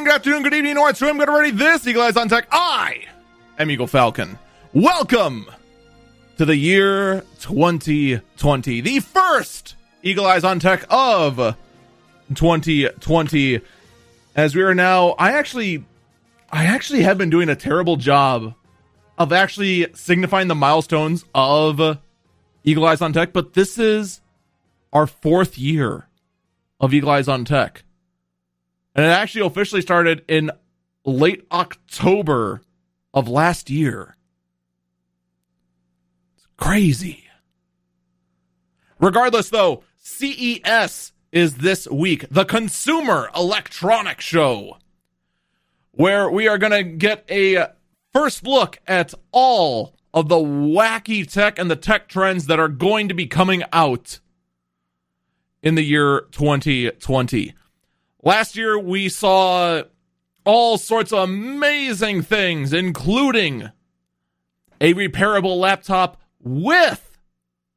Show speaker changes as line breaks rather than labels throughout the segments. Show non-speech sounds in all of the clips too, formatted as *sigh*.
morning, good afternoon, good evening, or it's swim, good ready. This Eagle Eyes on Tech. I am Eagle Falcon. Welcome to the year 2020, the first Eagle Eyes on Tech of 2020. As we are now, I actually, I actually have been doing a terrible job of actually signifying the milestones of Eagle Eyes on Tech, but this is our fourth year of Eagle Eyes on Tech. And it actually officially started in late October of last year. It's crazy. Regardless, though, CES is this week, the Consumer Electronic Show, where we are going to get a first look at all of the wacky tech and the tech trends that are going to be coming out in the year 2020. Last year, we saw all sorts of amazing things, including a repairable laptop with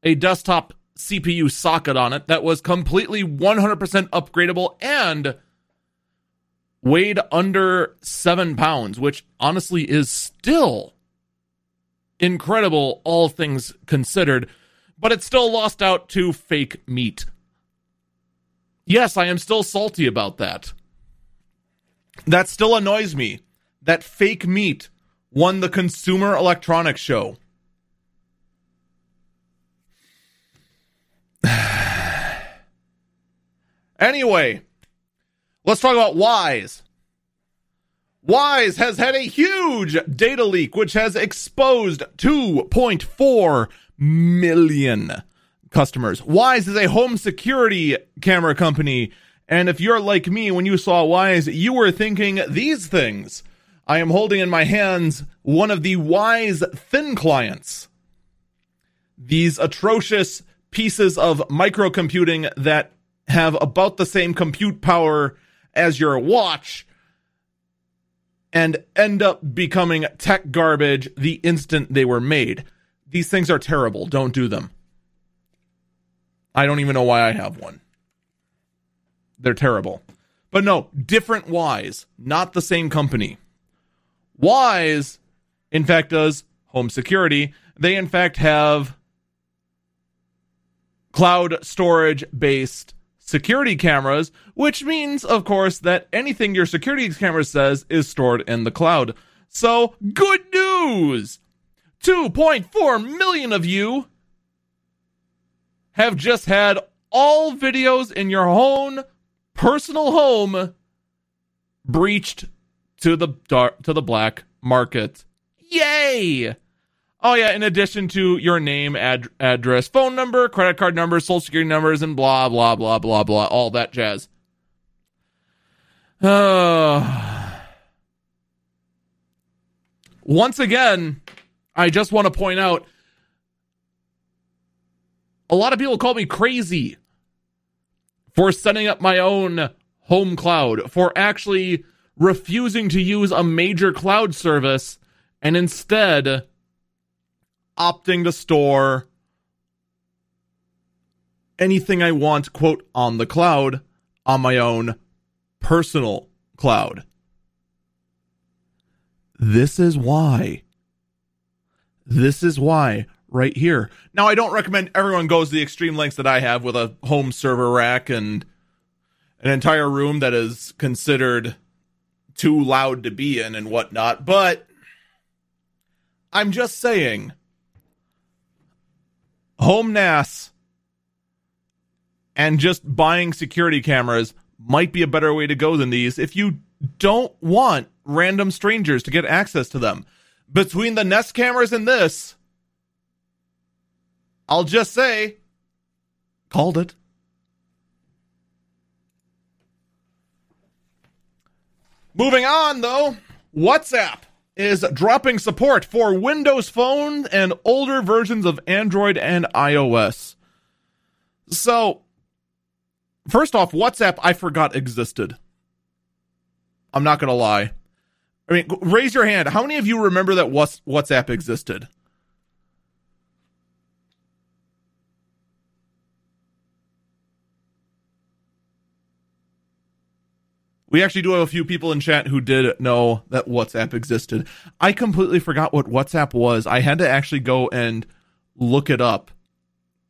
a desktop CPU socket on it that was completely 100% upgradable and weighed under seven pounds, which honestly is still incredible, all things considered, but it still lost out to fake meat. Yes, I am still salty about that. That still annoys me. That fake meat won the Consumer Electronics Show. *sighs* anyway, let's talk about Wyze. Wyze has had a huge data leak, which has exposed 2.4 million customers. Wyze is a home security camera company. And if you're like me, when you saw Wyze, you were thinking these things. I am holding in my hands one of the Wyse thin clients. These atrocious pieces of microcomputing that have about the same compute power as your watch and end up becoming tech garbage the instant they were made. These things are terrible. Don't do them. I don't even know why I have one. They're terrible. But no, different Wyze, not the same company. Wyze, in fact, does home security. They, in fact, have cloud storage based security cameras, which means, of course, that anything your security camera says is stored in the cloud. So, good news! 2.4 million of you have just had all videos in your own personal home breached to the dark to the black market. Yay! Oh yeah, in addition to your name, ad- address, phone number, credit card number, social security numbers, and blah blah blah blah blah, all that jazz. Uh, *sighs* once again, I just want to point out a lot of people call me crazy for setting up my own home cloud, for actually refusing to use a major cloud service and instead opting to store anything I want, quote, on the cloud on my own personal cloud. This is why. This is why right here. Now, I don't recommend everyone goes the extreme lengths that I have with a home server rack and an entire room that is considered too loud to be in and whatnot, but I'm just saying home NAS and just buying security cameras might be a better way to go than these if you don't want random strangers to get access to them. Between the Nest cameras and this, I'll just say, called it. Moving on, though, WhatsApp is dropping support for Windows Phone and older versions of Android and iOS. So, first off, WhatsApp I forgot existed. I'm not going to lie. I mean, raise your hand. How many of you remember that WhatsApp existed? We actually do have a few people in chat who did know that WhatsApp existed. I completely forgot what WhatsApp was. I had to actually go and look it up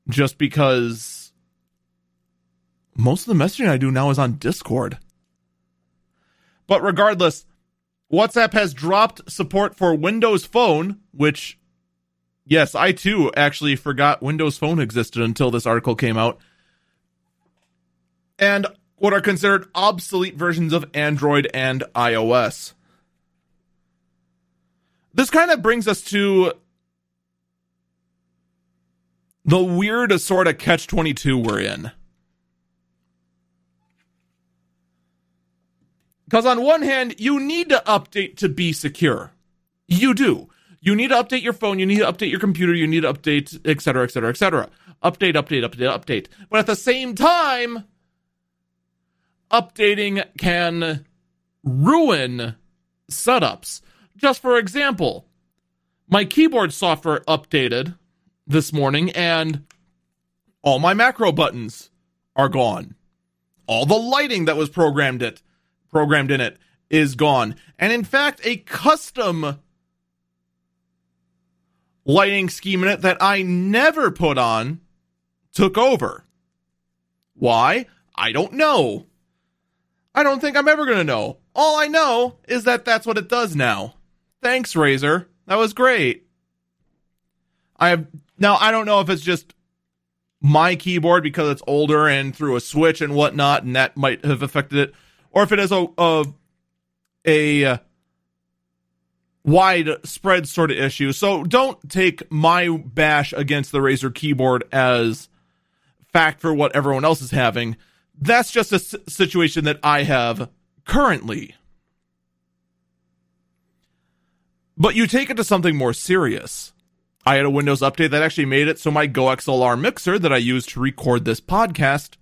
just because most of the messaging I do now is on Discord. But regardless, WhatsApp has dropped support for Windows Phone, which, yes, I too actually forgot Windows Phone existed until this article came out. And what are considered obsolete versions of Android and iOS. This kind of brings us to the weird sort of catch 22 we're in. Because on one hand, you need to update to be secure. You do. You need to update your phone, you need to update your computer, you need to update, etc., etc., etc. Update, update, update, update. But at the same time, updating can ruin setups. Just for example, my keyboard software updated this morning and all my macro buttons are gone. All the lighting that was programmed it programmed in it is gone. And in fact, a custom lighting scheme in it that I never put on took over. Why? I don't know. I don't think I'm ever going to know. All I know is that that's what it does now. Thanks, Razer. That was great. I have now I don't know if it's just my keyboard because it's older and through a switch and whatnot, and that might have affected it, or if it is a a, a uh, widespread sort of issue. So don't take my bash against the Razer keyboard as fact for what everyone else is having. That's just a s- situation that I have currently. But you take it to something more serious. I had a Windows update that actually made it so my GoXLR mixer that I use to record this podcast,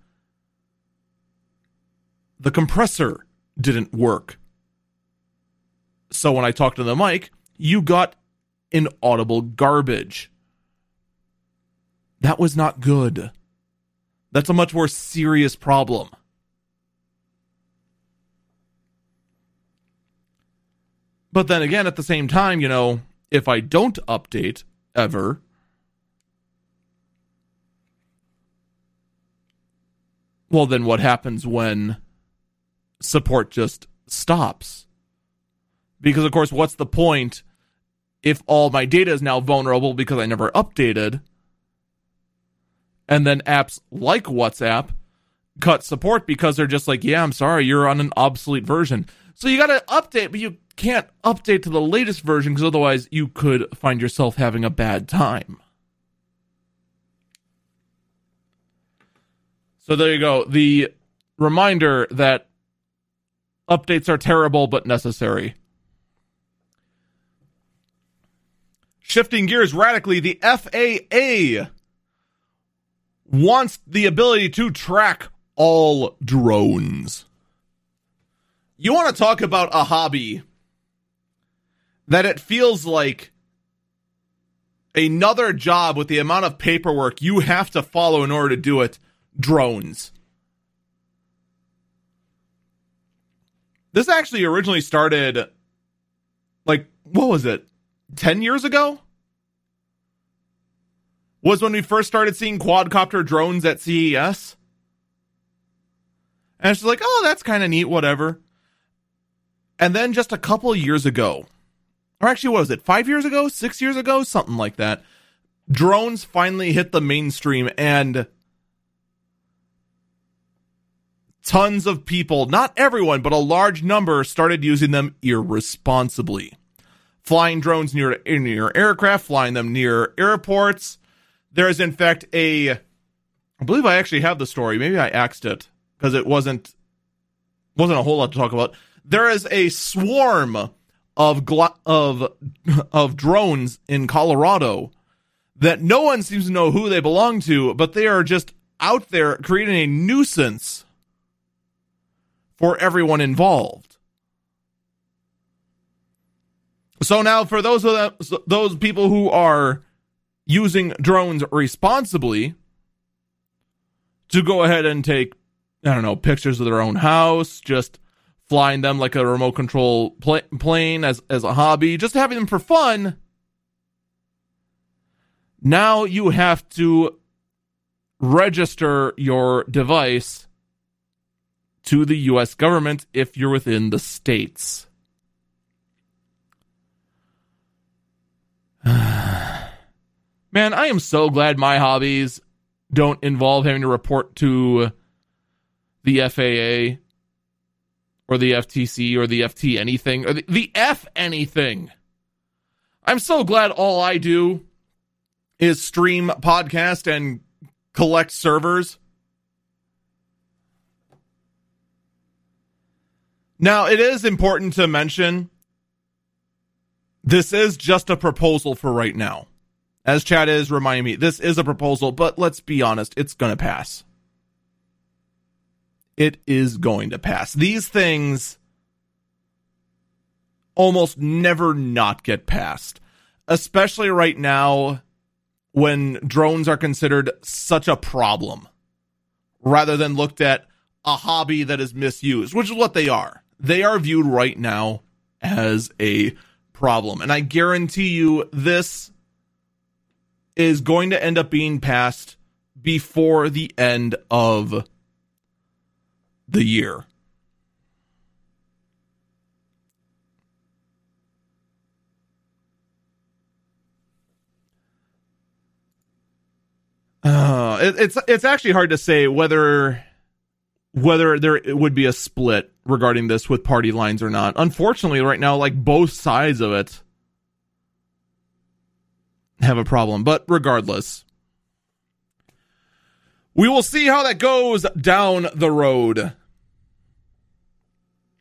the compressor didn't work. So when I talked to the mic, you got inaudible garbage. That was not good. That's a much more serious problem. But then again, at the same time, you know, if I don't update ever, well, then what happens when support just stops? Because, of course, what's the point if all my data is now vulnerable because I never updated? And then apps like WhatsApp cut support because they're just like, yeah, I'm sorry, you're on an obsolete version. So you got to update, but you can't update to the latest version because otherwise you could find yourself having a bad time. So there you go. The reminder that updates are terrible but necessary. Shifting gears radically, the FAA wants the ability to track all drones. You want to talk about a hobby that it feels like another job with the amount of paperwork you have to follow in order to do it drones. This actually originally started like what was it? 10 years ago? Was when we first started seeing quadcopter drones at CES. And she's like, oh, that's kind of neat, whatever. And then just a couple years ago, or actually, what was it, five years ago, six years ago, something like that, drones finally hit the mainstream and tons of people, not everyone, but a large number, started using them irresponsibly. Flying drones near, near aircraft, flying them near airports. There is, in fact, a. I believe I actually have the story. Maybe I axed it because it wasn't wasn't a whole lot to talk about there is a swarm of gl- of of drones in Colorado that no one seems to know who they belong to, but they are just out there creating a nuisance for everyone involved. So now, for those of those people who are using drones responsibly, to go ahead and take, I don't know, pictures of their own house, just flying them like a remote control pl- plane as as a hobby, just having them for fun. Now you have to register your device to the US government if you're within the states. *sighs* *sighs* Man, I am so glad my hobbies don't involve having to report to the FAA or the FTC or the FT anything or the, the F anything. I'm so glad all I do is stream podcast and collect servers. Now, it is important to mention this is just a proposal for right now. As Chad is reminding me, this is a proposal, but let's be honest, it's going to pass. It is going to pass. These things almost never not get passed, especially right now when drones are considered such a problem rather than looked at a hobby that is misused, which is what they are. They are viewed right now as a problem. And I guarantee you this is going to end up being passed before the end of the year. Uh, it, it's it's actually hard to say whether whether there would be a split regarding this with party lines or not. Unfortunately, right now, like both sides of it have a problem. But regardless, we will see how that goes down the road.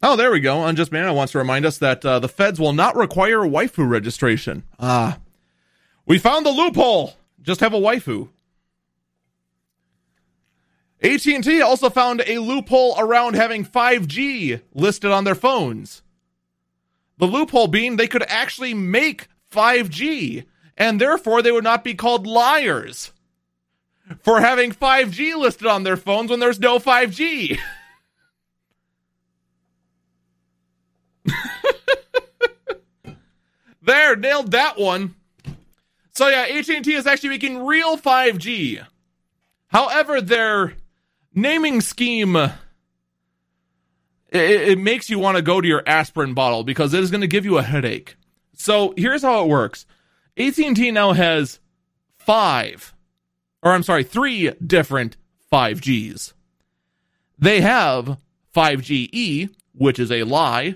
Oh, there we go. Unjust Man wants to remind us that uh, the feds will not require waifu registration. Ah, we found the loophole. Just have a waifu. AT&T also found a loophole around having 5G listed on their phones. The loophole being they could actually make 5G and therefore they would not be called liars for having 5G listed on their phones when there's no 5G. *laughs* there, nailed that one. So yeah, AT&T is actually making real 5G. However, their naming scheme it, it makes you want to go to your aspirin bottle because it is going to give you a headache. So here's how it works. AT&T now has 5 or I'm sorry, 3 different 5Gs. They have 5GE, which is a lie.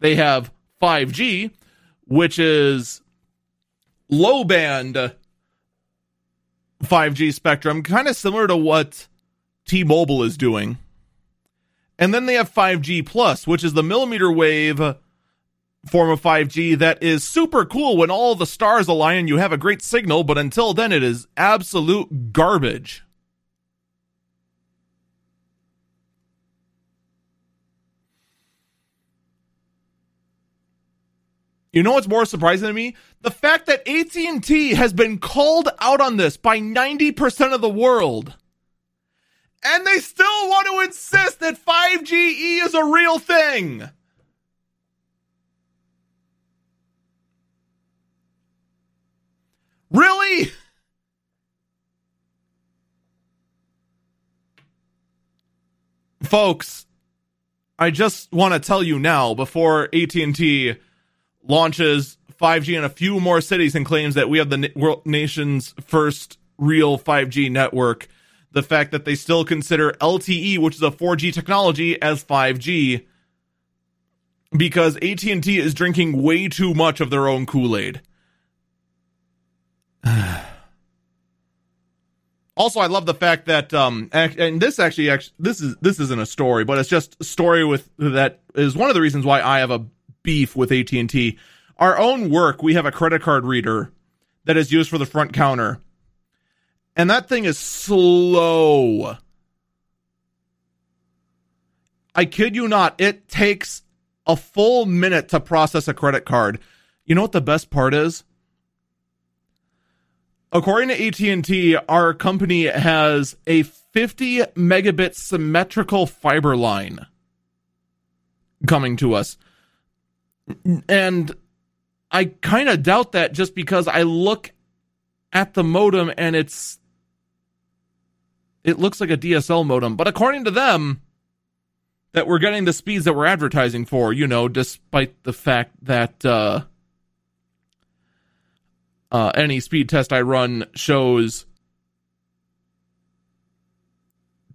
They have 5G, which is low band 5G spectrum, kind of similar to what T Mobile is doing. And then they have 5G Plus, which is the millimeter wave form of 5G that is super cool when all the stars align and you have a great signal, but until then, it is absolute garbage. You know what's more surprising to me? The fact that AT&T has been called out on this by 90% of the world. And they still want to insist that 5GE is a real thing. Really? Folks, I just want to tell you now before AT&T launches 5G in a few more cities and claims that we have the world nation's first real 5G network. The fact that they still consider LTE, which is a 4G technology, as 5G because AT&T is drinking way too much of their own Kool-Aid. *sighs* also, I love the fact that um, and this actually, actually, this is this isn't a story, but it's just a story with that is one of the reasons why I have a beef with AT and T. Our own work, we have a credit card reader that is used for the front counter, and that thing is slow. I kid you not, it takes a full minute to process a credit card. You know what the best part is? According to AT&T, our company has a 50 megabit symmetrical fiber line. coming to us. And I kind of doubt that just because I look at the modem and it's it looks like a DSL modem, but according to them that we're getting the speeds that we're advertising for, you know, despite the fact that uh uh, any speed test I run shows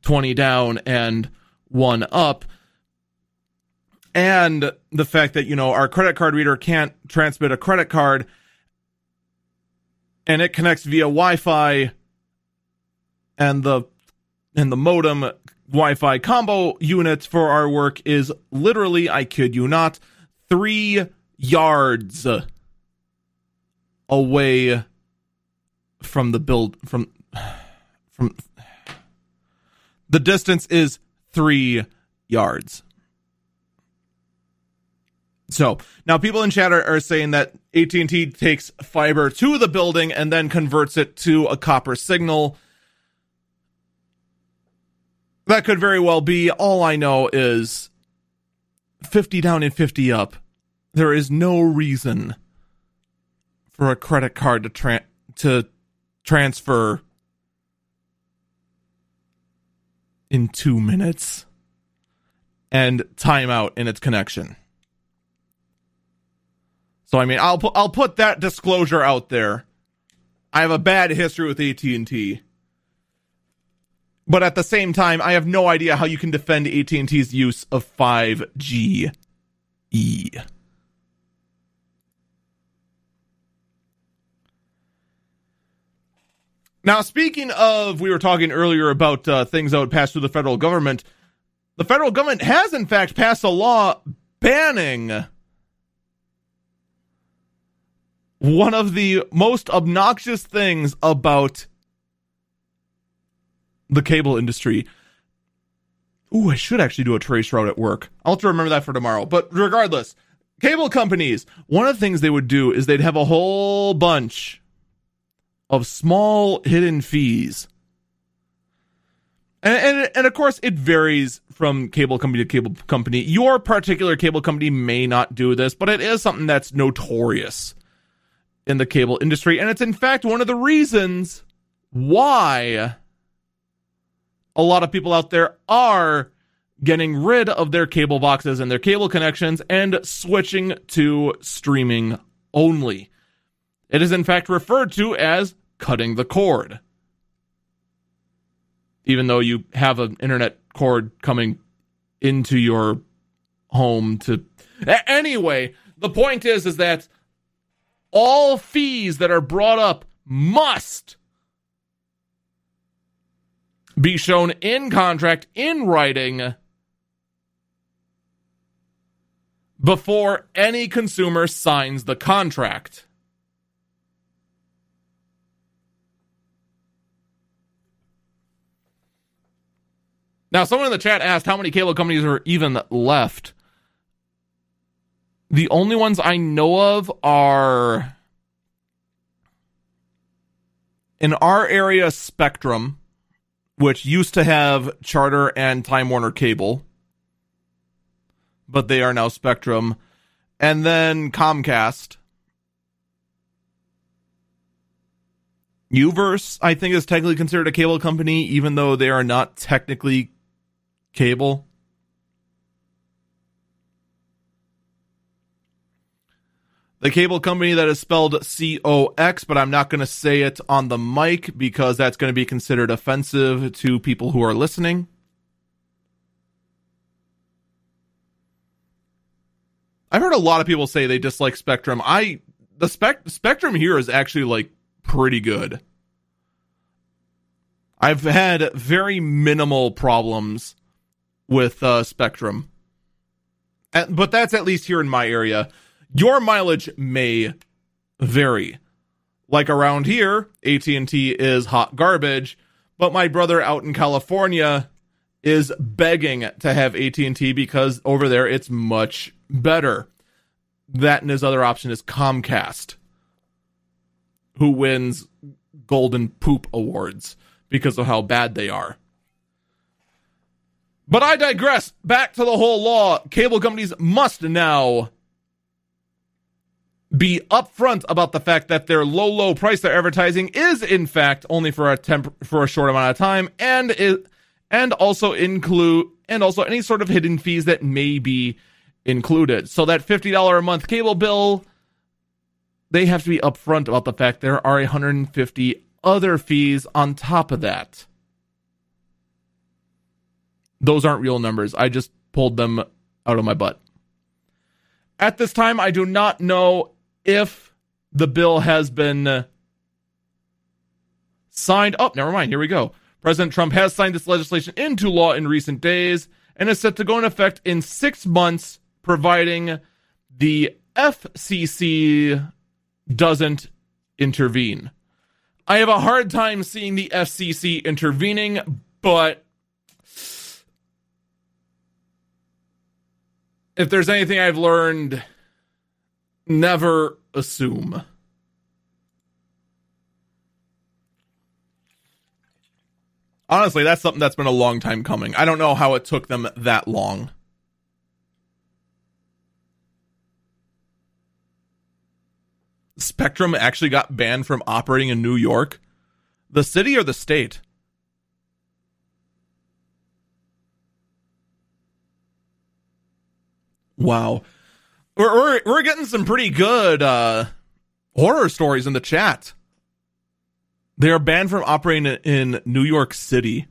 20 down and one up. And the fact that, you know, our credit card reader can't transmit a credit card and it connects via Wi-Fi and the and the modem Wi-Fi combo unit for our work is literally, I kid you not, three yards away from the build from from the distance is three yards. So now people in chat are, are saying that AT&T takes fiber to the building and then converts it to a copper signal. That could very well be. All I know is 50 down and 50 up. There is no reason for a credit card to tra- to transfer in 2 minutes and timeout in its connection. So I mean, I'll put I'll put that disclosure out there. I have a bad history with AT&T. But at the same time, I have no idea how you can defend AT&T's use of 5G E. Now, speaking of, we were talking earlier about uh, things that would pass through the federal government. The federal government has, in fact, passed a law banning one of the most obnoxious things about the cable industry. Ooh, I should actually do a trace route at work. I'll have to remember that for tomorrow. But regardless, cable companies, one of the things they would do is they'd have a whole bunch of small hidden fees. And, and, and of course, it varies from cable company to cable company. Your particular cable company may not do this, but it is something that's notorious in the cable industry. And it's in fact one of the reasons why a lot of people out there are getting rid of their cable boxes and their cable connections and switching to streaming only. It is in fact referred to as cutting the cord. Even though you have an internet cord coming into your home to anyway, the point is is that all fees that are brought up must be shown in contract in writing before any consumer signs the contract. Now, someone in the chat asked how many cable companies are even left. The only ones I know of are in our area Spectrum, which used to have Charter and Time Warner Cable, but they are now Spectrum, and then Comcast. Uverse, I think, is technically considered a cable company, even though they are not technically cable. The cable company that is spelled C O X, but I'm not going to say it on the mic because that's going to be considered offensive to people who are listening. I've heard a lot of people say they dislike Spectrum. I the spec Spectrum here is actually like pretty good. I've had very minimal problems with uh, Spectrum. but that's at least here in my area. Your mileage may vary. Like around here, AT&T is hot garbage, but my brother out in California is begging to have AT&T because over there it's much better. That and his other option is Comcast, who wins golden poop awards because of how bad they are. But I digress. Back to the whole law. Cable companies must now be upfront about the fact that their low, low price they're advertising is in fact only for a temp for a short amount of time, and is and also include and also any sort of hidden fees that may be included. So that fifty dollar a month cable bill, they have to be upfront about the fact there are 150 other fees on top of that. Those aren't real numbers. I just pulled them out of my butt. At this time, I do not know if the bill has been uh, signed. Oh, never mind. Here we go. President Trump has signed this legislation into law in recent days and is set to go in effect in six months, providing the FCC doesn't intervene. I have a hard time seeing the FCC intervening, but if there's anything I've learned, never assume. Honestly, that's something that's been a long time coming. I don't know how it took them that long. Spectrum actually got banned from operating in New York? The city or the state? Wow. We're, we're, we're getting some pretty good uh, horror stories in the chat. They are banned from operating in New York City.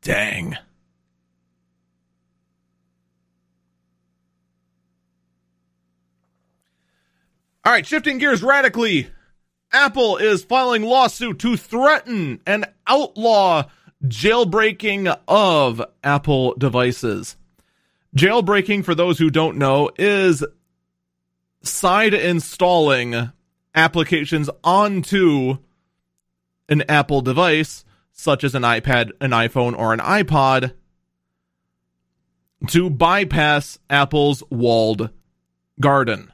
Dang. All right, shifting gears radically. Apple is filing lawsuit to threaten and outlaw jailbreaking of Apple devices. Jailbreaking, for those who don't know, is side installing applications onto an Apple device, such as an iPad, an iPhone, or an iPod, to bypass Apple's walled garden.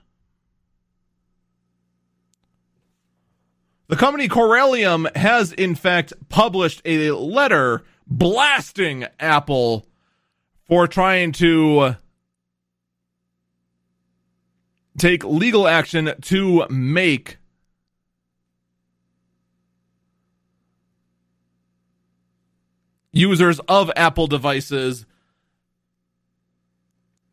The company Corellium has, in fact, published a letter blasting Apple for trying to uh, take legal action to make users of Apple devices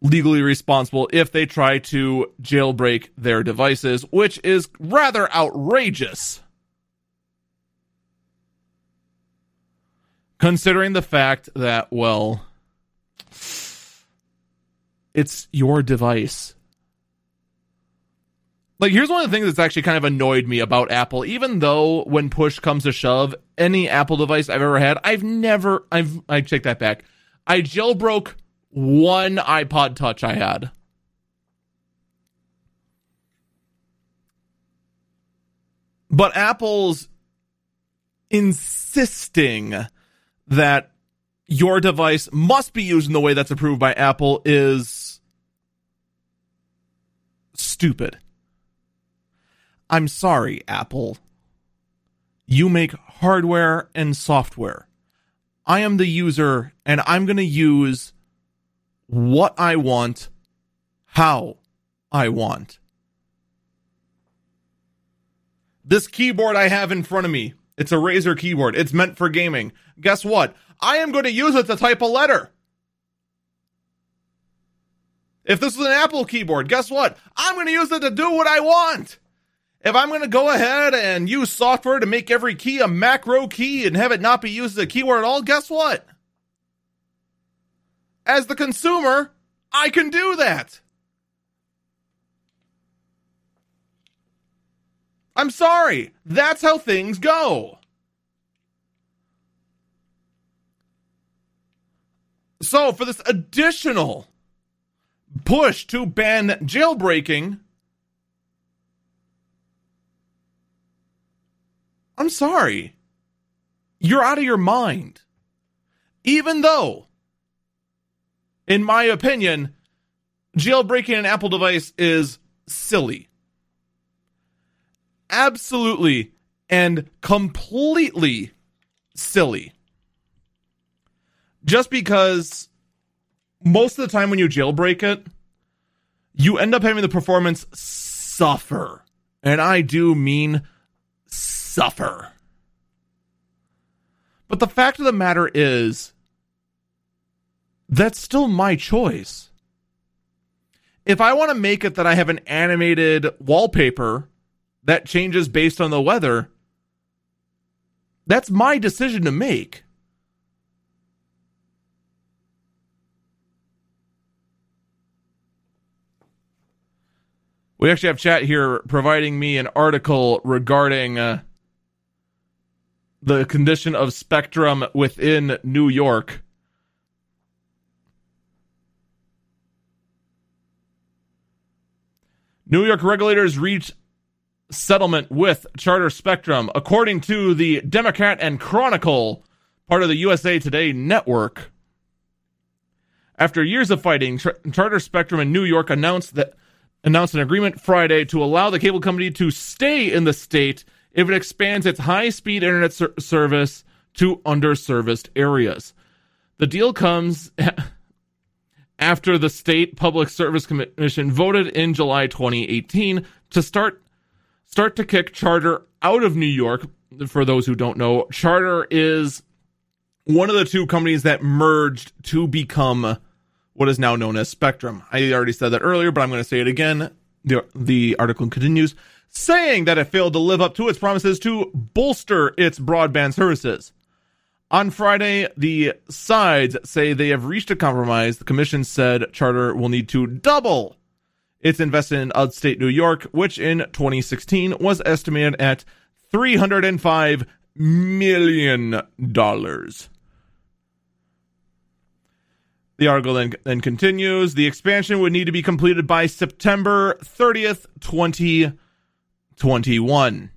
legally responsible if they try to jailbreak their devices, which is rather outrageous. Considering the fact that, well, it's your device. Like, here's one of the things that's actually kind of annoyed me about Apple. Even though when push comes to shove, any Apple device I've ever had, I've never, I've, I take that back. I jailbroke one iPod Touch I had. But Apple's insisting that your device must be used in the way that's approved by Apple is stupid. I'm sorry, Apple. You make hardware and software. I am the user and I'm going to use what I want, how I want. This keyboard I have in front of me, it's a Razer keyboard. It's meant for gaming. Guess what? I am going to use it to type a letter. If this is an Apple keyboard, guess what? I'm going to use it to do what I want. If I'm going to go ahead and use software to make every key a macro key and have it not be used as a keyword at all, guess what? As the consumer, I can do that. I'm sorry. That's how things go. So, for this additional push to ban jailbreaking, I'm sorry. You're out of your mind. Even though, in my opinion, jailbreaking an Apple device is silly. Absolutely and completely silly. Just because most of the time when you jailbreak it, you end up having the performance suffer. And I do mean suffer. But the fact of the matter is, that's still my choice. If I want to make it that I have an animated wallpaper that changes based on the weather, that's my decision to make. We actually have chat here providing me an article regarding uh, the condition of spectrum within New York. New York regulators reached settlement with Charter Spectrum, according to the Democrat and Chronicle, part of the USA Today network. After years of fighting, Charter Spectrum in New York announced that announced an agreement Friday to allow the cable company to stay in the state if it expands its high speed internet ser- service to underserviced areas. The deal comes *laughs* after the State Public Service Commission voted in July 2018 to start start to kick Charter out of New York. For those who don't know, Charter is one of the two companies that merged to become what is now known as Spectrum. I already said that earlier, but I'm going to say it again. The, the article continues saying that it failed to live up to its promises to bolster its broadband services. On Friday, the sides say they have reached a compromise. The commission said Charter will need to double its investment in upstate New York, which in 2016 was estimated at $305 million. The article then, then continues. The expansion would need to be completed by September 30th, 2021.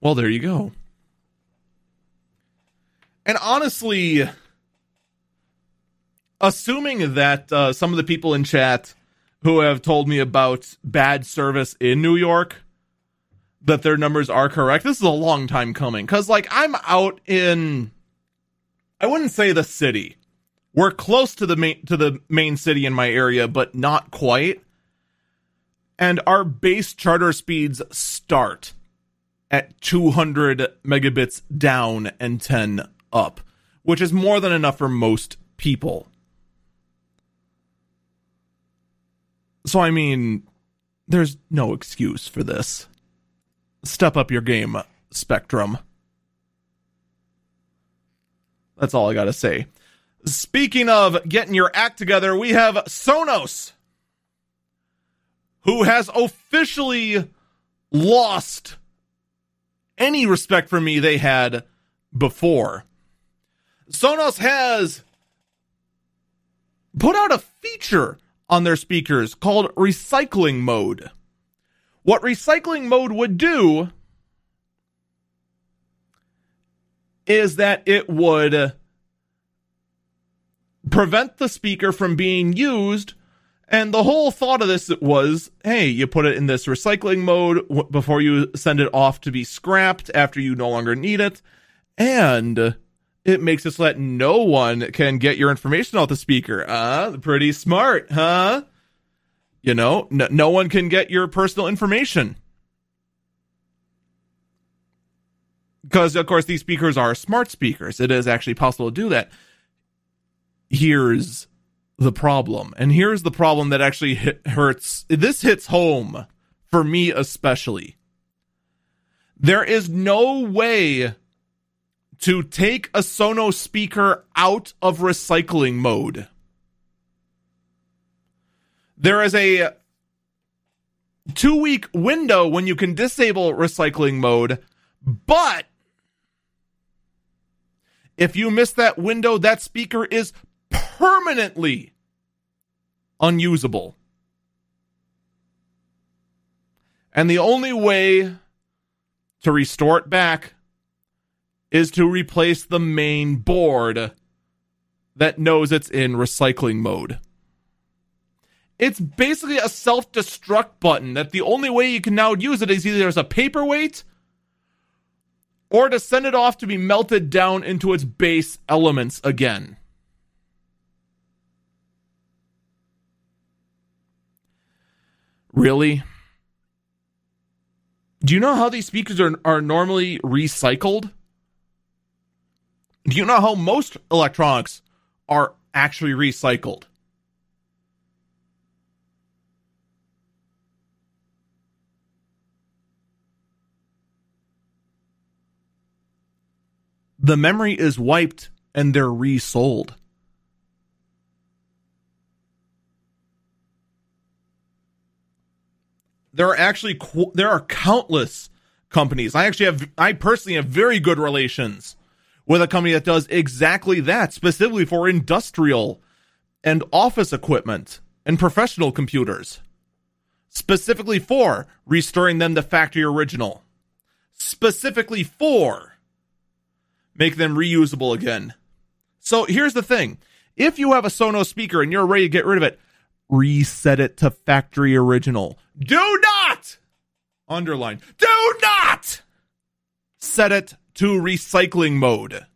Well, there you go. And honestly, assuming that uh, some of the people in chat who have told me about bad service in New York, that their numbers are correct, this is a long time coming. Because, like, I'm out in I wouldn't say the city. We're close to the main to the main city in my area, but not quite. And our base charter speeds start at 200 megabits down and 10 up, which is more than enough for most people. So I mean, there's no excuse for this. Step up your game, Spectrum. That's all I got to say. Speaking of getting your act together, we have Sonos, who has officially lost any respect for me they had before. Sonos has put out a feature on their speakers called recycling mode. What recycling mode would do is that it would prevent the speaker from being used. And the whole thought of this was hey, you put it in this recycling mode before you send it off to be scrapped after you no longer need it. And it makes it so that no one can get your information off the speaker. Uh, pretty smart, huh? You know, n- no one can get your personal information. Because of course these speakers are smart speakers. It is actually possible to do that. Here's the problem, and here's the problem that actually hit, hurts. This hits home for me especially. There is no way to take a Sonos speaker out of recycling mode. There is a two week window when you can disable recycling mode, but if you miss that window, that speaker is permanently unusable. And the only way to restore it back is to replace the main board that knows it's in recycling mode. It's basically a self destruct button that the only way you can now use it is either as a paperweight or to send it off to be melted down into its base elements again. Really? Do you know how these speakers are, are normally recycled? Do you know how most electronics are actually recycled? The memory is wiped and they're resold. there are actually there are countless companies. I actually have I personally have very good relations with a company that does exactly that, specifically for industrial and office equipment and professional computers. Specifically for restoring them to factory original. Specifically for make them reusable again. So here's the thing. If you have a Sonos speaker and you're ready to get rid of it, reset it to factory original. Do not underline. Do not set it to recycling mode.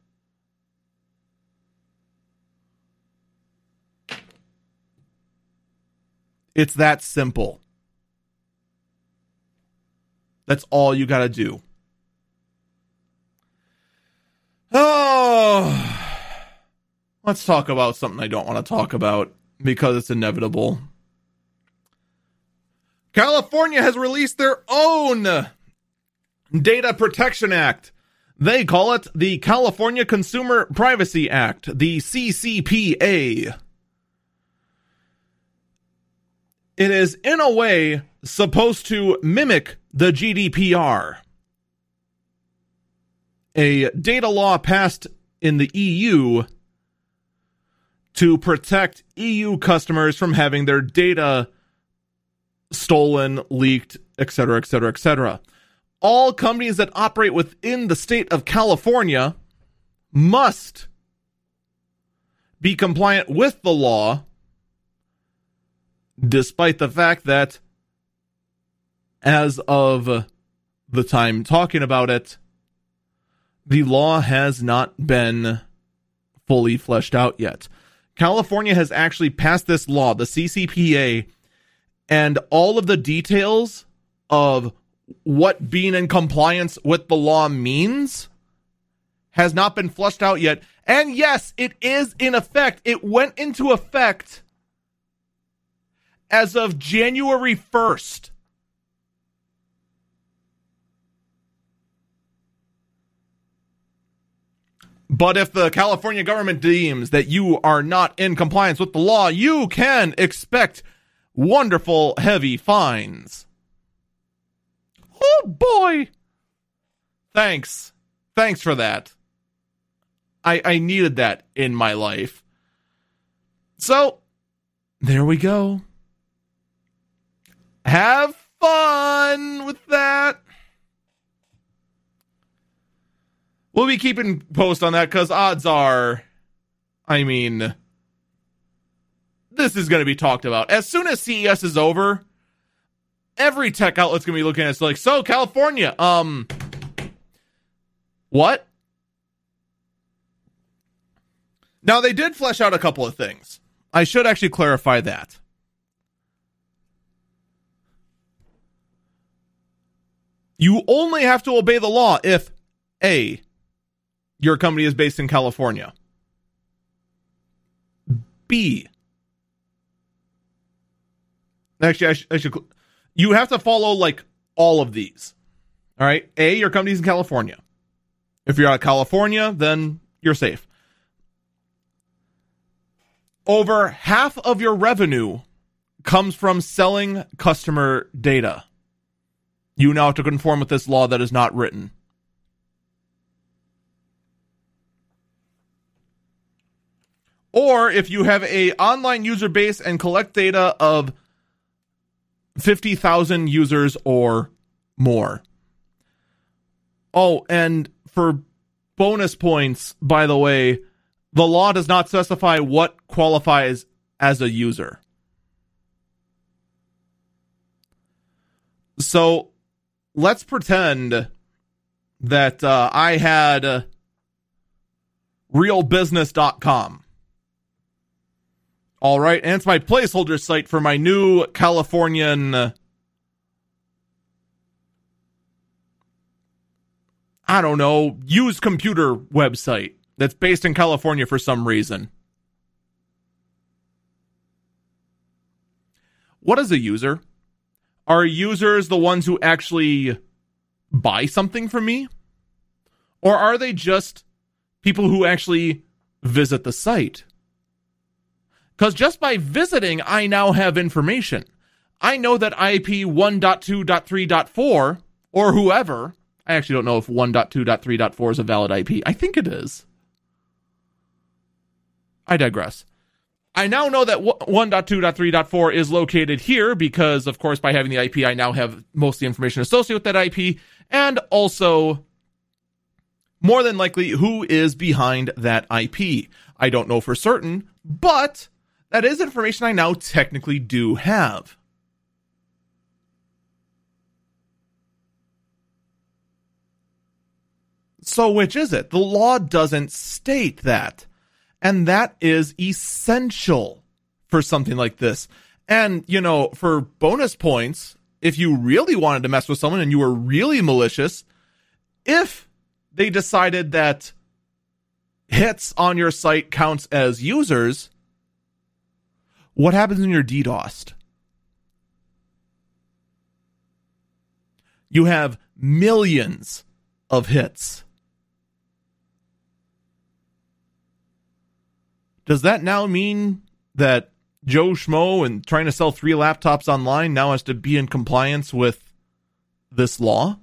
It's that simple. That's all you got to do. Oh, let's talk about something I don't want to talk about because it's inevitable. California has released their own Data Protection Act. They call it the California Consumer Privacy Act, the CCPA. It is, in a way, supposed to mimic the GDPR, a data law passed in the EU to protect EU customers from having their data stolen, leaked, etc., etc., etc. All companies that operate within the state of California must be compliant with the law, despite the fact that, as of the time talking about it, the law has not been fully fleshed out yet. California has actually passed this law, the CCPA, and all of the details of what being in compliance with the law means has not been flushed out yet. And yes, it is in effect. It went into effect as of January 1st. But if the California government deems that you are not in compliance with the law, you can expect wonderful heavy fines. Oh boy. Thanks. Thanks for that. I I needed that in my life. So, there we go. Have fun with that. We'll be keeping post on that because odds are, I mean, this is going to be talked about. As soon as CES is over, every tech outlet's going to be looking at us like, so California, um, what? Now, they did flesh out a couple of things. I should actually clarify that. You only have to obey the law if A, your company is based in California. B, Actually, I, I should. You have to follow like all of these. All right. A, your company's in California. If you're out of California, then you're safe. Over half of your revenue comes from selling customer data. You now have to conform with this law that is not written. Or if you have a online user base and collect data of 50,000 users or more. Oh, and for bonus points, by the way, the law does not specify what qualifies as a user. So let's pretend that uh, I had uh, realbusiness.com. All right, and it's my placeholder site for my new Californian. Uh, I don't know, used computer website that's based in California for some reason. What is a user? Are users the ones who actually buy something from me? Or are they just people who actually visit the site? Because just by visiting, I now have information. I know that IP 1.2.3.4 or whoever, I actually don't know if 1.2.3.4 is a valid IP. I think it is. I digress. I now know that 1.2.3.4 is located here because, of course, by having the IP, I now have most of the information associated with that IP, and also, more than likely, who is behind that IP. I don't know for certain, but that is information I now technically do have. So, which is it? The law doesn't state that. And that is essential for something like this. And, you know, for bonus points, if you really wanted to mess with someone and you were really malicious, if they decided that hits on your site counts as users, what happens when you're DDoSed? You have millions of hits. Does that now mean that Joe Schmo and trying to sell three laptops online now has to be in compliance with this law?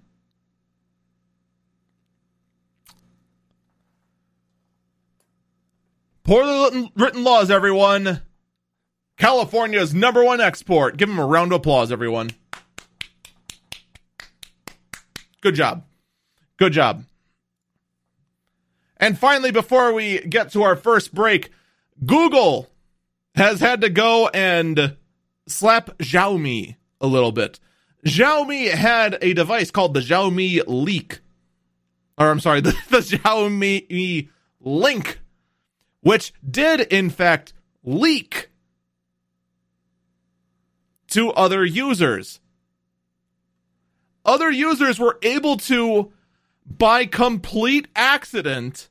Poorly written laws, everyone. California's number one export. Give them a round of applause, everyone. Good job. Good job. And finally, before we get to our first break, Google has had to go and slap Xiaomi a little bit. Xiaomi had a device called the Xiaomi Leak. Or I'm sorry, *laughs* the, the Xiaomi Link, which did in fact leak to other users. Other users were able to, by complete accident,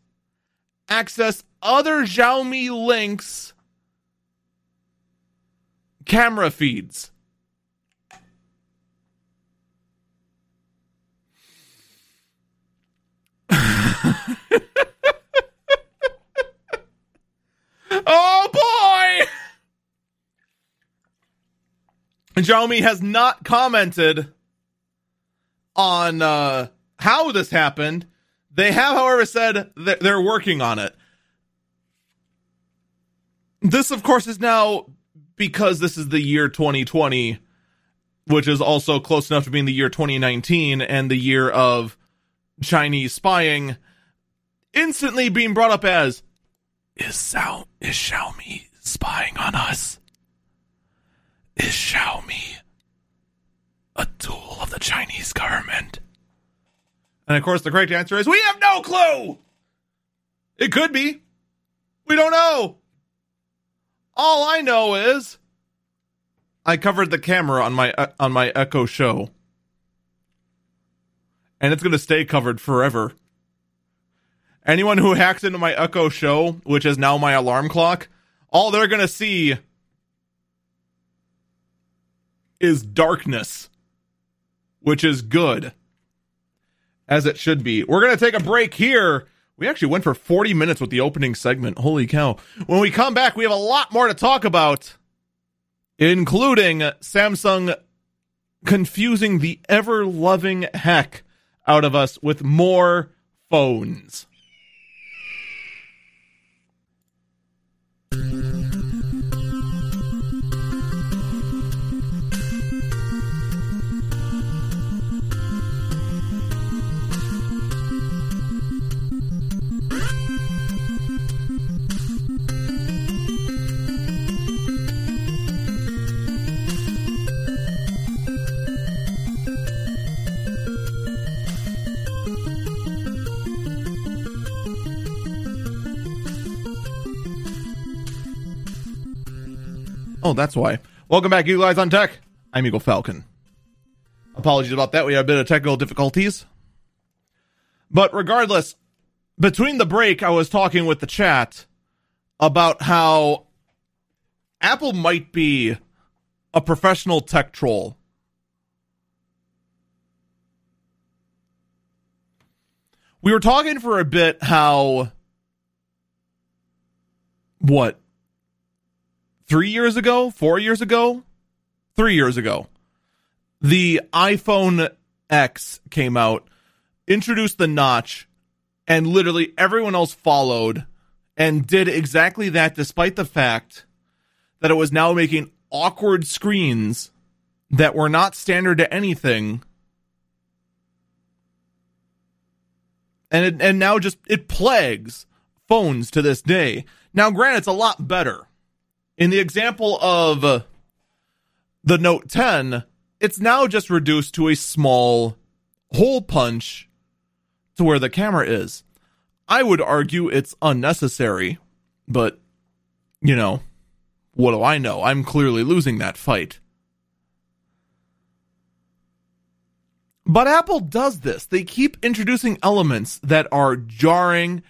access other Xiaomi links camera feeds. *laughs* oh boy! Xiaomi has not commented on uh, how this happened. They have, however, said that they're working on it. This, of course, is now because this is the year 2020, which is also close enough to being the year 2019 and the year of Chinese spying, instantly being brought up as is Xiao is Xiaomi spying on us? Is Xiaomi a tool of the Chinese government? And of course, the correct answer is we have no clue. It could be. We don't know. All I know is I covered the camera on my uh, on my Echo Show. And it's going to stay covered forever. Anyone who hacks into my Echo Show, which is now my alarm clock, all they're going to see is darkness, which is good. As it should be. We're going to take a break here we actually went for 40 minutes with the opening segment. Holy cow. When we come back, we have a lot more to talk about, including Samsung confusing the ever loving heck out of us with more phones. Oh, that's why. Welcome back, you guys on Tech. I'm Eagle Falcon. Apologies about that. We had a bit of technical difficulties. But regardless, between the break, I was talking with the chat about how Apple might be a professional tech troll. We were talking for a bit how what three years ago, four years ago, three years ago, the iPhone X came out, introduced the notch, and literally everyone else followed and did exactly that despite the fact that it was now making awkward screens that were not standard to anything. And it, and now just it plagues phones to this day. Now granted it's a lot better. In the example of uh, the Note 10, it's now just reduced to a small hole punch to where the camera is. I would argue it's unnecessary, but you know, what do I know? I'm clearly losing that fight. But Apple does this. They keep introducing elements that are jarring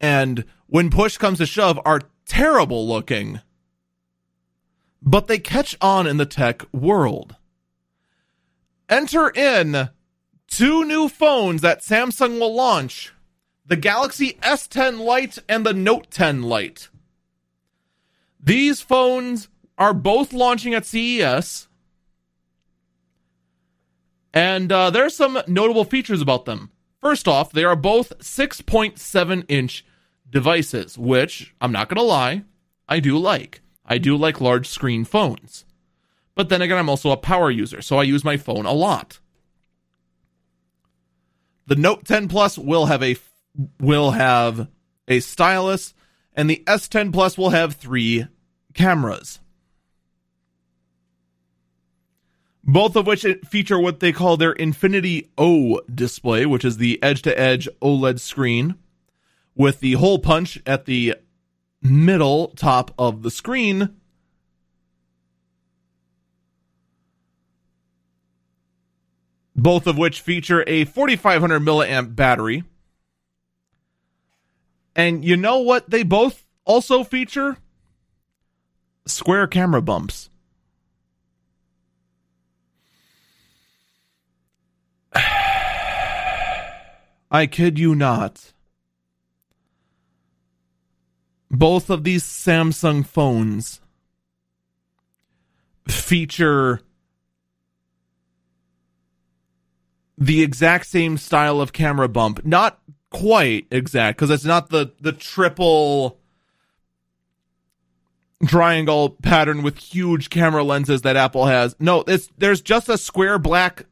and when push comes to shove are terrible looking. But they catch on in the tech world. Enter in two new phones that Samsung will launch the Galaxy S10 Lite and the Note 10 Lite. These phones are both launching at CES. And uh, there are some notable features about them. First off, they are both 6.7 inch devices, which I'm not going to lie, I do like. I do like large screen phones. But then again, I'm also a power user, so I use my phone a lot. The Note 10 Plus will have a will have a stylus and the S10 Plus will have 3 cameras. Both of which feature what they call their Infinity O display, which is the edge to edge OLED screen with the hole punch at the middle top of the screen both of which feature a 4500 milliamp battery. And you know what they both also feature? Square camera bumps. *sighs* I kid you not. Both of these Samsung phones feature the exact same style of camera bump. Not quite exact because it's not the the triple triangle pattern with huge camera lenses that Apple has. No, it's there's just a square black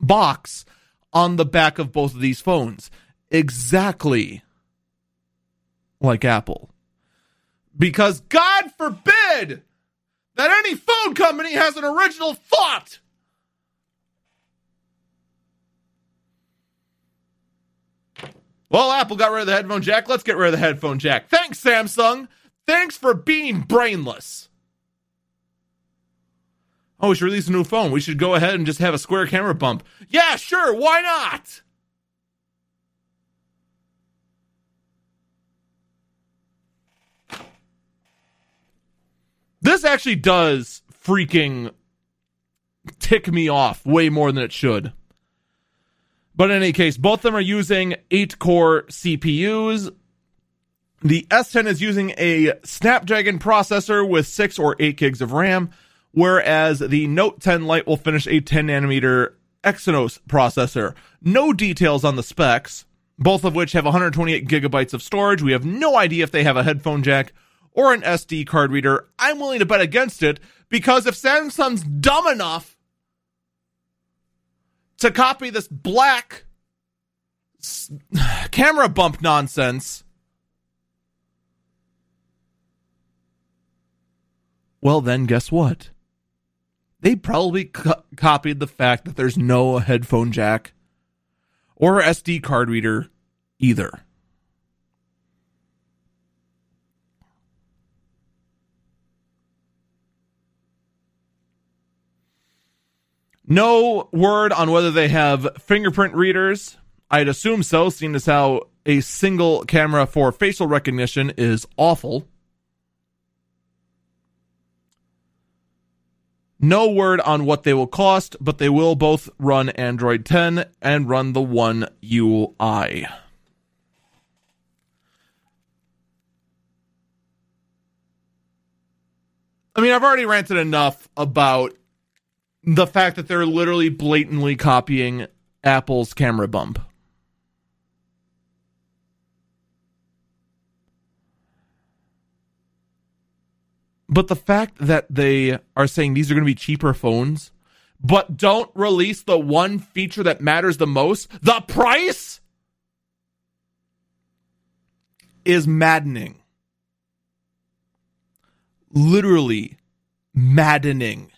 box on the back of both of these phones. Exactly like Apple. Because God forbid that any phone company has an original thought. Well, Apple got rid of the headphone jack. Let's get rid of the headphone jack. Thanks, Samsung. Thanks for being brainless. Oh, we should release a new phone. We should go ahead and just have a square camera bump. Yeah, sure. Why not? This actually does freaking tick me off way more than it should. But in any case, both of them are using 8 core CPUs. The S10 is using a Snapdragon processor with 6 or 8 gigs of RAM, whereas the Note 10 Lite will finish a 10 nanometer Exynos processor. No details on the specs, both of which have 128 gigabytes of storage. We have no idea if they have a headphone jack or an SD card reader. I'm willing to bet against it because if Samsung's dumb enough to copy this black s- *sighs* camera bump nonsense. Well, then, guess what? They probably co- copied the fact that there's no headphone jack or SD card reader either. No word on whether they have fingerprint readers. I'd assume so, seeing as how a single camera for facial recognition is awful. No word on what they will cost, but they will both run Android 10 and run the One UI. I mean, I've already ranted enough about the fact that they're literally blatantly copying Apple's camera bump. But the fact that they are saying these are going to be cheaper phones, but don't release the one feature that matters the most, the price, is maddening. Literally maddening.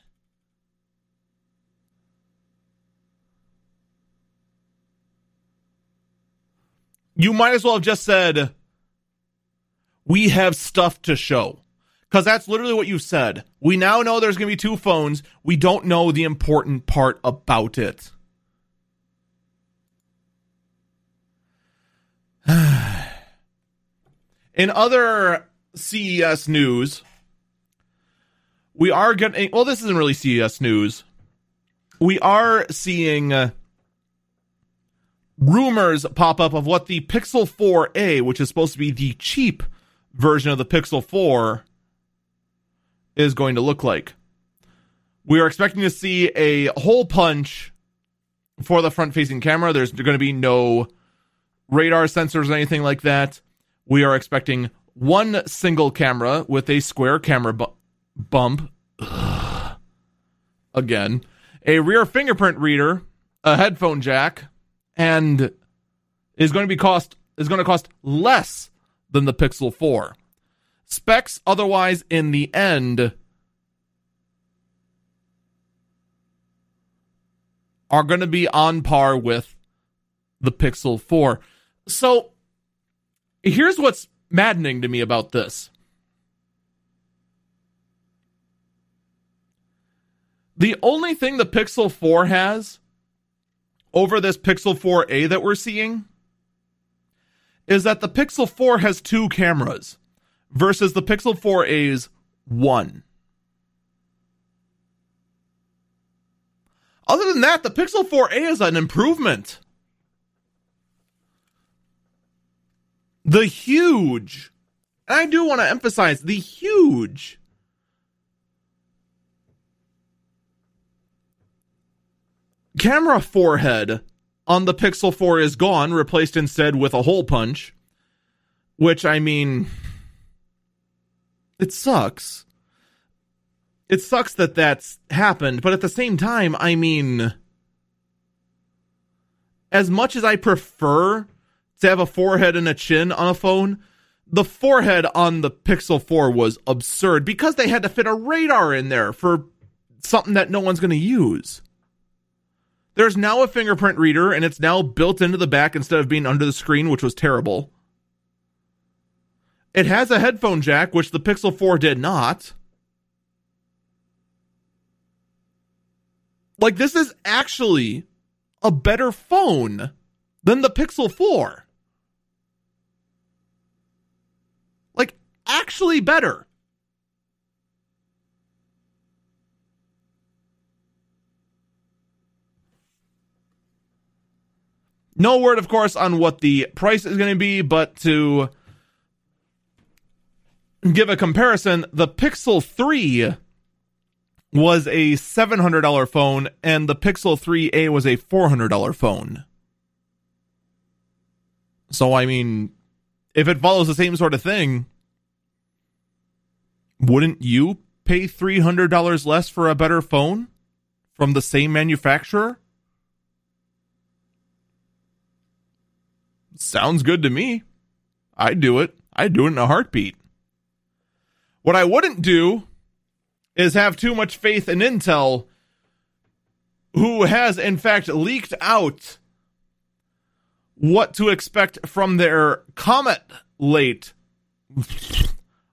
You might as well have just said, We have stuff to show. Because that's literally what you said. We now know there's going to be two phones. We don't know the important part about it. *sighs* In other CES news, we are getting, well, this isn't really CES news. We are seeing uh, rumors pop up of what the Pixel 4a, which is supposed to be the cheap version of the Pixel 4, is going to look like. We are expecting to see a hole punch for the front facing camera. There's going to be no radar sensors or anything like that. We are expecting one single camera with a square camera bu- bump. Ugh. Again, a rear fingerprint reader, a headphone jack, and is going to be cost is going to cost less than the Pixel 4. Specs otherwise in the end are going to be on par with the Pixel 4. So here's what's maddening to me about this. The only thing the Pixel 4 has over this Pixel 4a that we're seeing is that the Pixel 4 has two cameras versus the Pixel 4a's one. Other than that, the Pixel 4a is an improvement. The huge, and I do want to emphasize the huge camera forehead on the Pixel 4 is gone, replaced instead with a hole punch. Which, I mean, it sucks. It sucks that that's happened, but at the same time, I mean, as much as I prefer to have a forehead and a chin on a phone, the forehead on the Pixel 4 was absurd because they had to fit a radar in there for something that no one's going to use. There's now a fingerprint reader, and it's now built into the back instead of being under the screen, which was terrible. It has a headphone jack, which the Pixel 4 did not. Like, this is actually a better phone than the Pixel 4. Like, actually better. No word, of course, on what the price is going to be, but to give a comparison, the Pixel 3 was a $700 phone and the Pixel 3a was a $400 phone. So, I mean, if it follows the same sort of thing, wouldn't you pay $300 less for a better phone from the same manufacturer? Sounds good to me. I'd do it. I'd do it in a heartbeat. What I wouldn't do is have too much faith in Intel, who has in fact leaked out what to expect from their Comet late.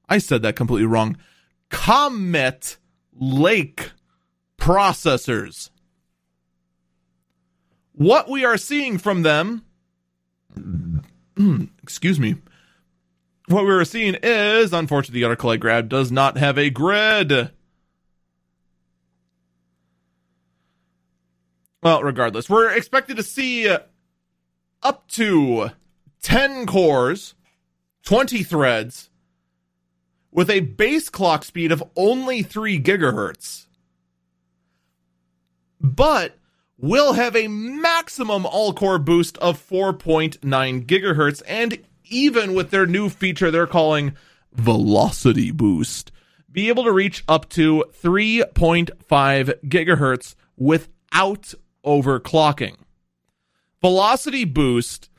I said that completely wrong. Comet Lake processors. what we are seeing from them, Hmm, excuse me, what we are seeing is, unfortunately, the autoclave grab does not have a grid. Well, regardless, we're expected to see up to 10 cores, 20 threads, with a base clock speed of only 3 gigahertz. But will have a maximum all core boost of 4.9 gigahertz, and even with their new feature they're calling Velocity Boost, be able to reach up to 3.5 gigahertz without overclocking. Velocity Boost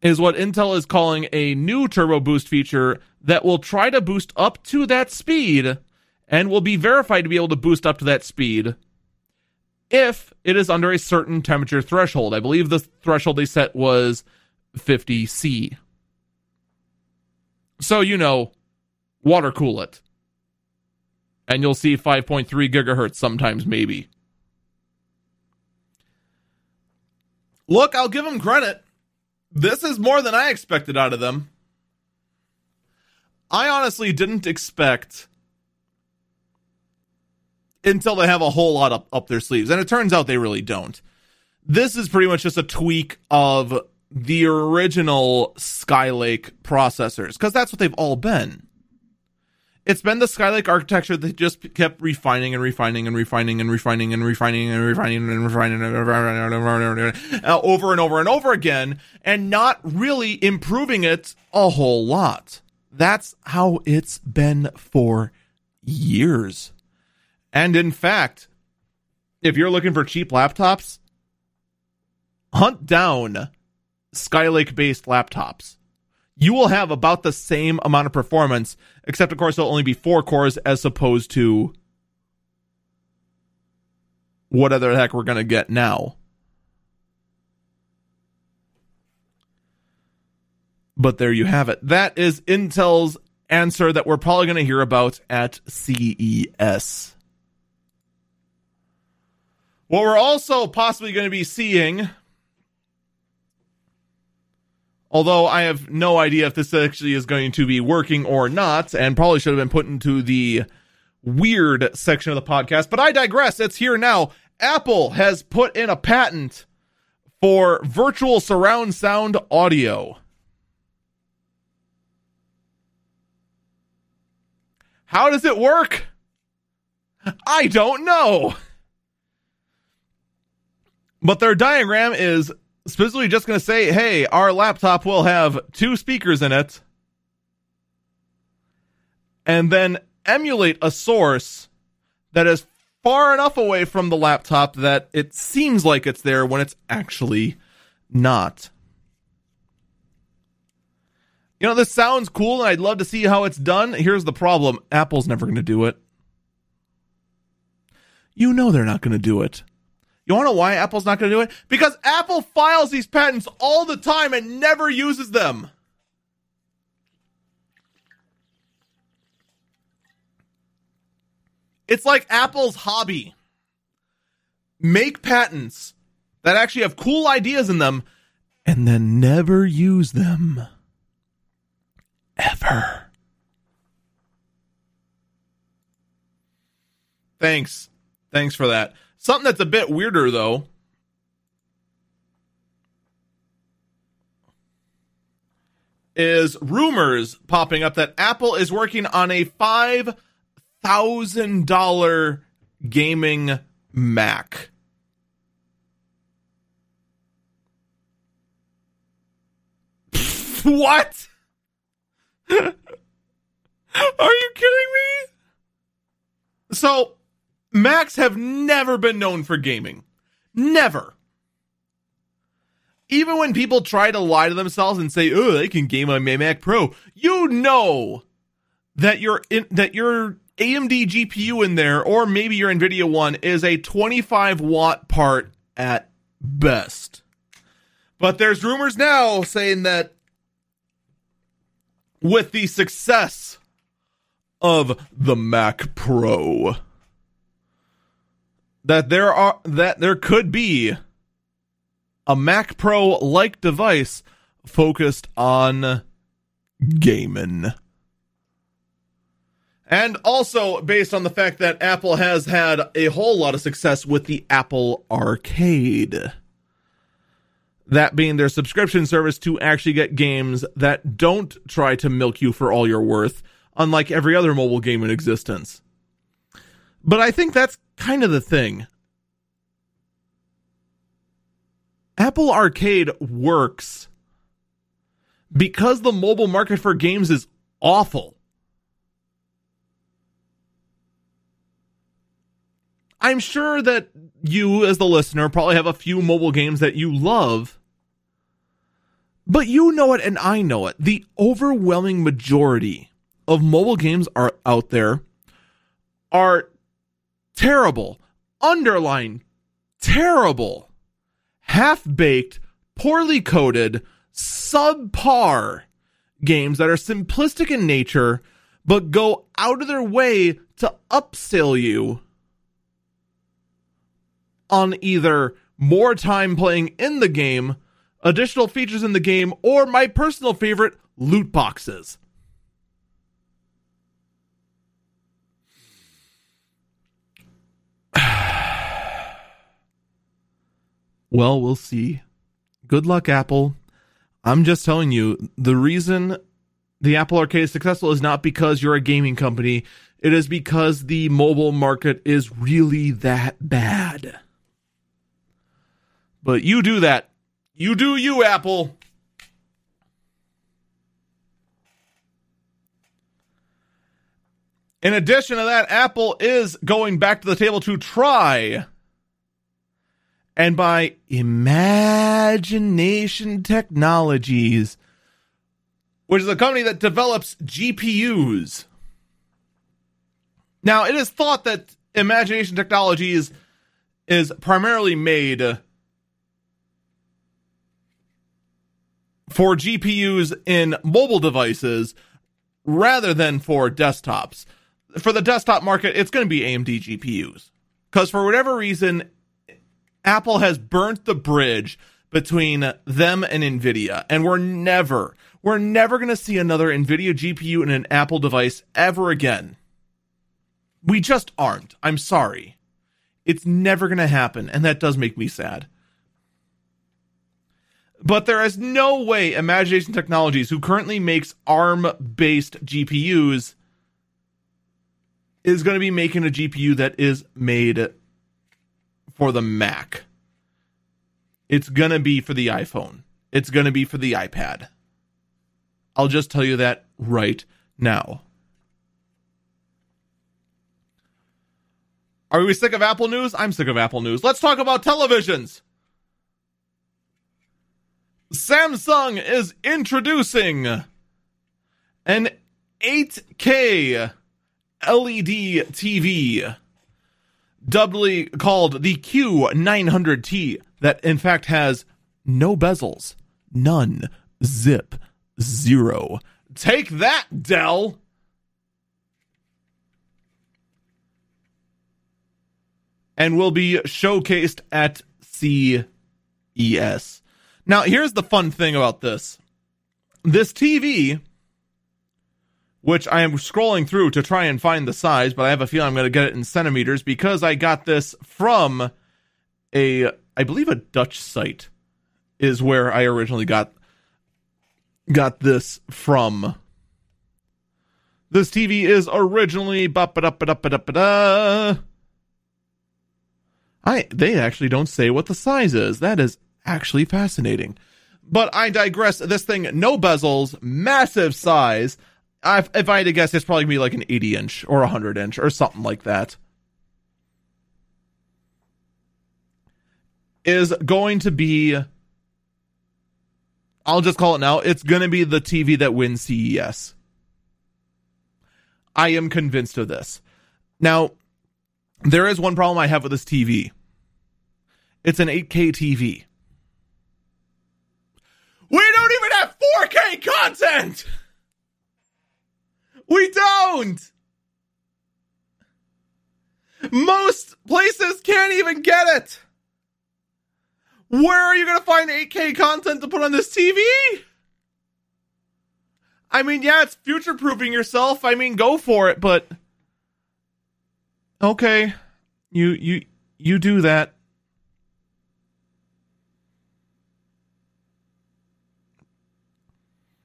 is what Intel is calling a new turbo boost feature that will try to boost up to that speed and will be verified to be able to boost up to that speed if it is under a certain temperature threshold. I believe the threshold they set was 50 C. So, you know, water cool it. And you'll see 5.3 gigahertz sometimes, maybe. Look, I'll give them credit. This is more than I expected out of them. I honestly didn't expect until they have a whole lot up, up their sleeves. And it turns out they really don't. This is pretty much just a tweak of the original Skylake processors, because that's what they've all been. It's been the Skylake architecture that just kept refining and refining and refining and refining and refining and refining and refining and refining uh, over and over and over again, and not really improving it a whole lot. That's how it's been for years. And in fact, if you're looking for cheap laptops, hunt down Skylake based laptops. You will have about the same amount of performance, except of course it'll only be four cores as opposed to whatever the heck we're gonna get now. But there you have it. That is Intel's answer that we're probably going to hear about at CES. What we're also possibly going to be seeing, although I have no idea if this actually is going to be working or not, and probably should have been put into the weird section of the podcast, but I digress. It's here now. Apple has put in a patent for virtual surround sound audio. How does it work? I don't know. But their diagram is specifically just going to say, hey, our laptop will have two speakers in it. And then emulate a source that is far enough away from the laptop that it seems like it's there when it's actually not. You know, this sounds cool and I'd love to see how it's done. Here's the problem Apple's never going to do it. You know they're not going to do it. You want to know why Apple's not going to do it? Because Apple files these patents all the time and never uses them. It's like Apple's hobby. Make patents that actually have cool ideas in them and then never use them. Ever. Thanks. Thanks for that. Something that's a bit weirder, though. Is rumors popping up that Apple is working on a $5,000 gaming Mac. *laughs* what? *laughs* Are you kidding me? So, Macs have never been known for gaming. Never. Even when people try to lie to themselves and say, "Oh, they can game on my Mac Pro," you know that your that your AMD GPU in there, or maybe your NVIDIA one, is a 25 watt part at best. But there's rumors now saying that with the success of the Mac Pro, that there are that there could be a Mac Pro like device focused on gaming. And also based on the fact that Apple has had a whole lot of success with the Apple Arcade. That being their subscription service to actually get games that don't try to milk you for all you're worth, unlike every other mobile game in existence. But I think that's kind of the thing. Apple Arcade works because the mobile market for games is awful. I'm sure that you, as the listener, probably have a few mobile games that you love. But you know it and I know it. The overwhelming majority of mobile games are out there are terrible, underline terrible, half baked, poorly coded, subpar games that are simplistic in nature but go out of their way to upsell you on either more time playing in the game, additional features in the game, or my personal favorite, loot boxes. Well, we'll see. Good luck, Apple. I'm just telling you, the reason the Apple Arcade is successful is not because you're a gaming company. It is because the mobile market is really that bad. But you do that. You do you, Apple. In addition to that, Apple is going back to the table to try. And by Imagination Technologies, which is a company that develops GPUs. Now, it is thought that Imagination Technologies is primarily made for GPUs in mobile devices rather than for desktops. For the desktop market, it's going to be AMD GPUs. Because for whatever reason, Apple has burnt the bridge between them and Nvidia. And we're never, we're never going to see another Nvidia GPU in an Apple device ever again. We just aren't. I'm sorry. It's never going to happen. And that does make me sad. But there is no way Imagination Technologies, who currently makes ARM based GPUs, is going to be making a GPU that is made for the Mac. It's going to be for the iPhone. It's going to be for the iPad. I'll just tell you that right now. Are we sick of Apple news? I'm sick of Apple news. Let's talk about televisions. Samsung is introducing an 8K LED TV, doubly called the Q900T, that in fact has no bezels, none, zip, zero. Take that, Dell! And will be showcased at CES. Now, here's the fun thing about this this TV, which I am scrolling through to try and find the size, but I have a feeling I'm going to get it in centimeters because I got this from a, I believe, a Dutch site is where I originally got got this from. This TV is originally I they actually don't say what the size is. That is actually fascinating. But I digress. This thing, no bezels, massive size. I've, if I had to guess, it's probably gonna be like an 80 inch or 100 inch or something like that. Is going to be. I'll just call it now. It's going to be the TV that wins CES. I am convinced of this. Now, there is one problem I have with this TV. It's an 8K TV. We don't even have 4K content. We don't. Most places can't even get it. Where are you to find 8K content to put on this TV? I mean, yeah, it's future proofing yourself. I mean, go for it, but okay. You you you do that.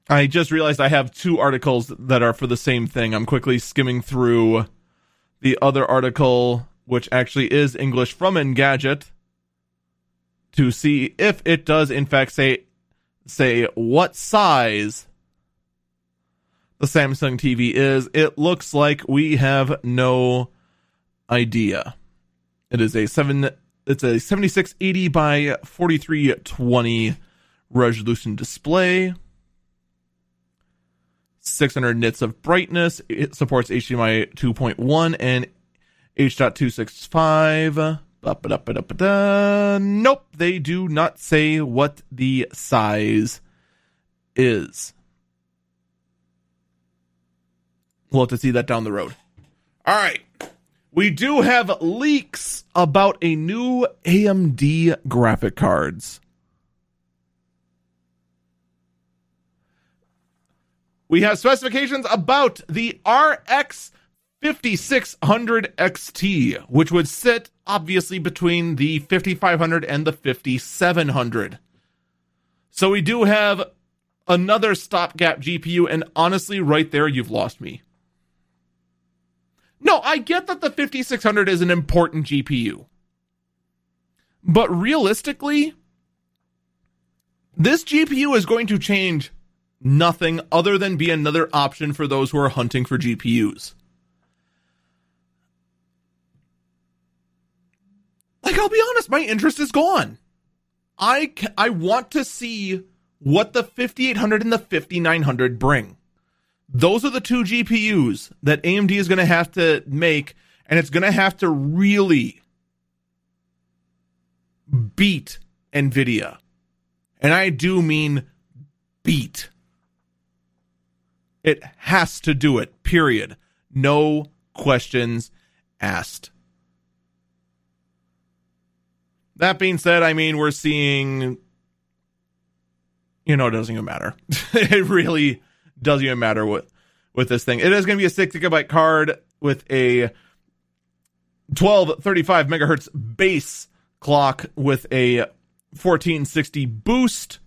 I just realized I have two articles that are for the same thing. I'm quickly skimming through the other article, which actually is English from Engadget, to see if it does in fact say say what size the Samsung TV is. It looks like we have no idea. It is a seven. It's a 7680 by 4320 resolution display. 600 nits of brightness. It supports HDMI 2.1 and H.265. Nope, they do not say what the size is. We'll have to see that down the road. All right. We do have leaks about a new AMD graphic cards. We have specifications about the RX 5600 XT, which would sit obviously between the 5500 and the 5700. So we do have another stopgap GPU, and honestly, right there, you've lost me. No, I get that the 5600 is an important GPU. But realistically, this GPU is going to change nothing other than be another option for those who are hunting for GPUs. Like I'll be honest, my interest is gone. I I want to see what the 5800 and the 5900 bring. Those are the two GPUs that AMD is going to have to make and it's going to have to really beat Nvidia. And I do mean beat. It has to do it, period. No questions asked. That being said, I mean, we're seeing, you know, it doesn't even matter. *laughs* it really doesn't even matter what with this thing. It is going to be a six gigabyte card with a 1235 megahertz base clock with a 1460 boost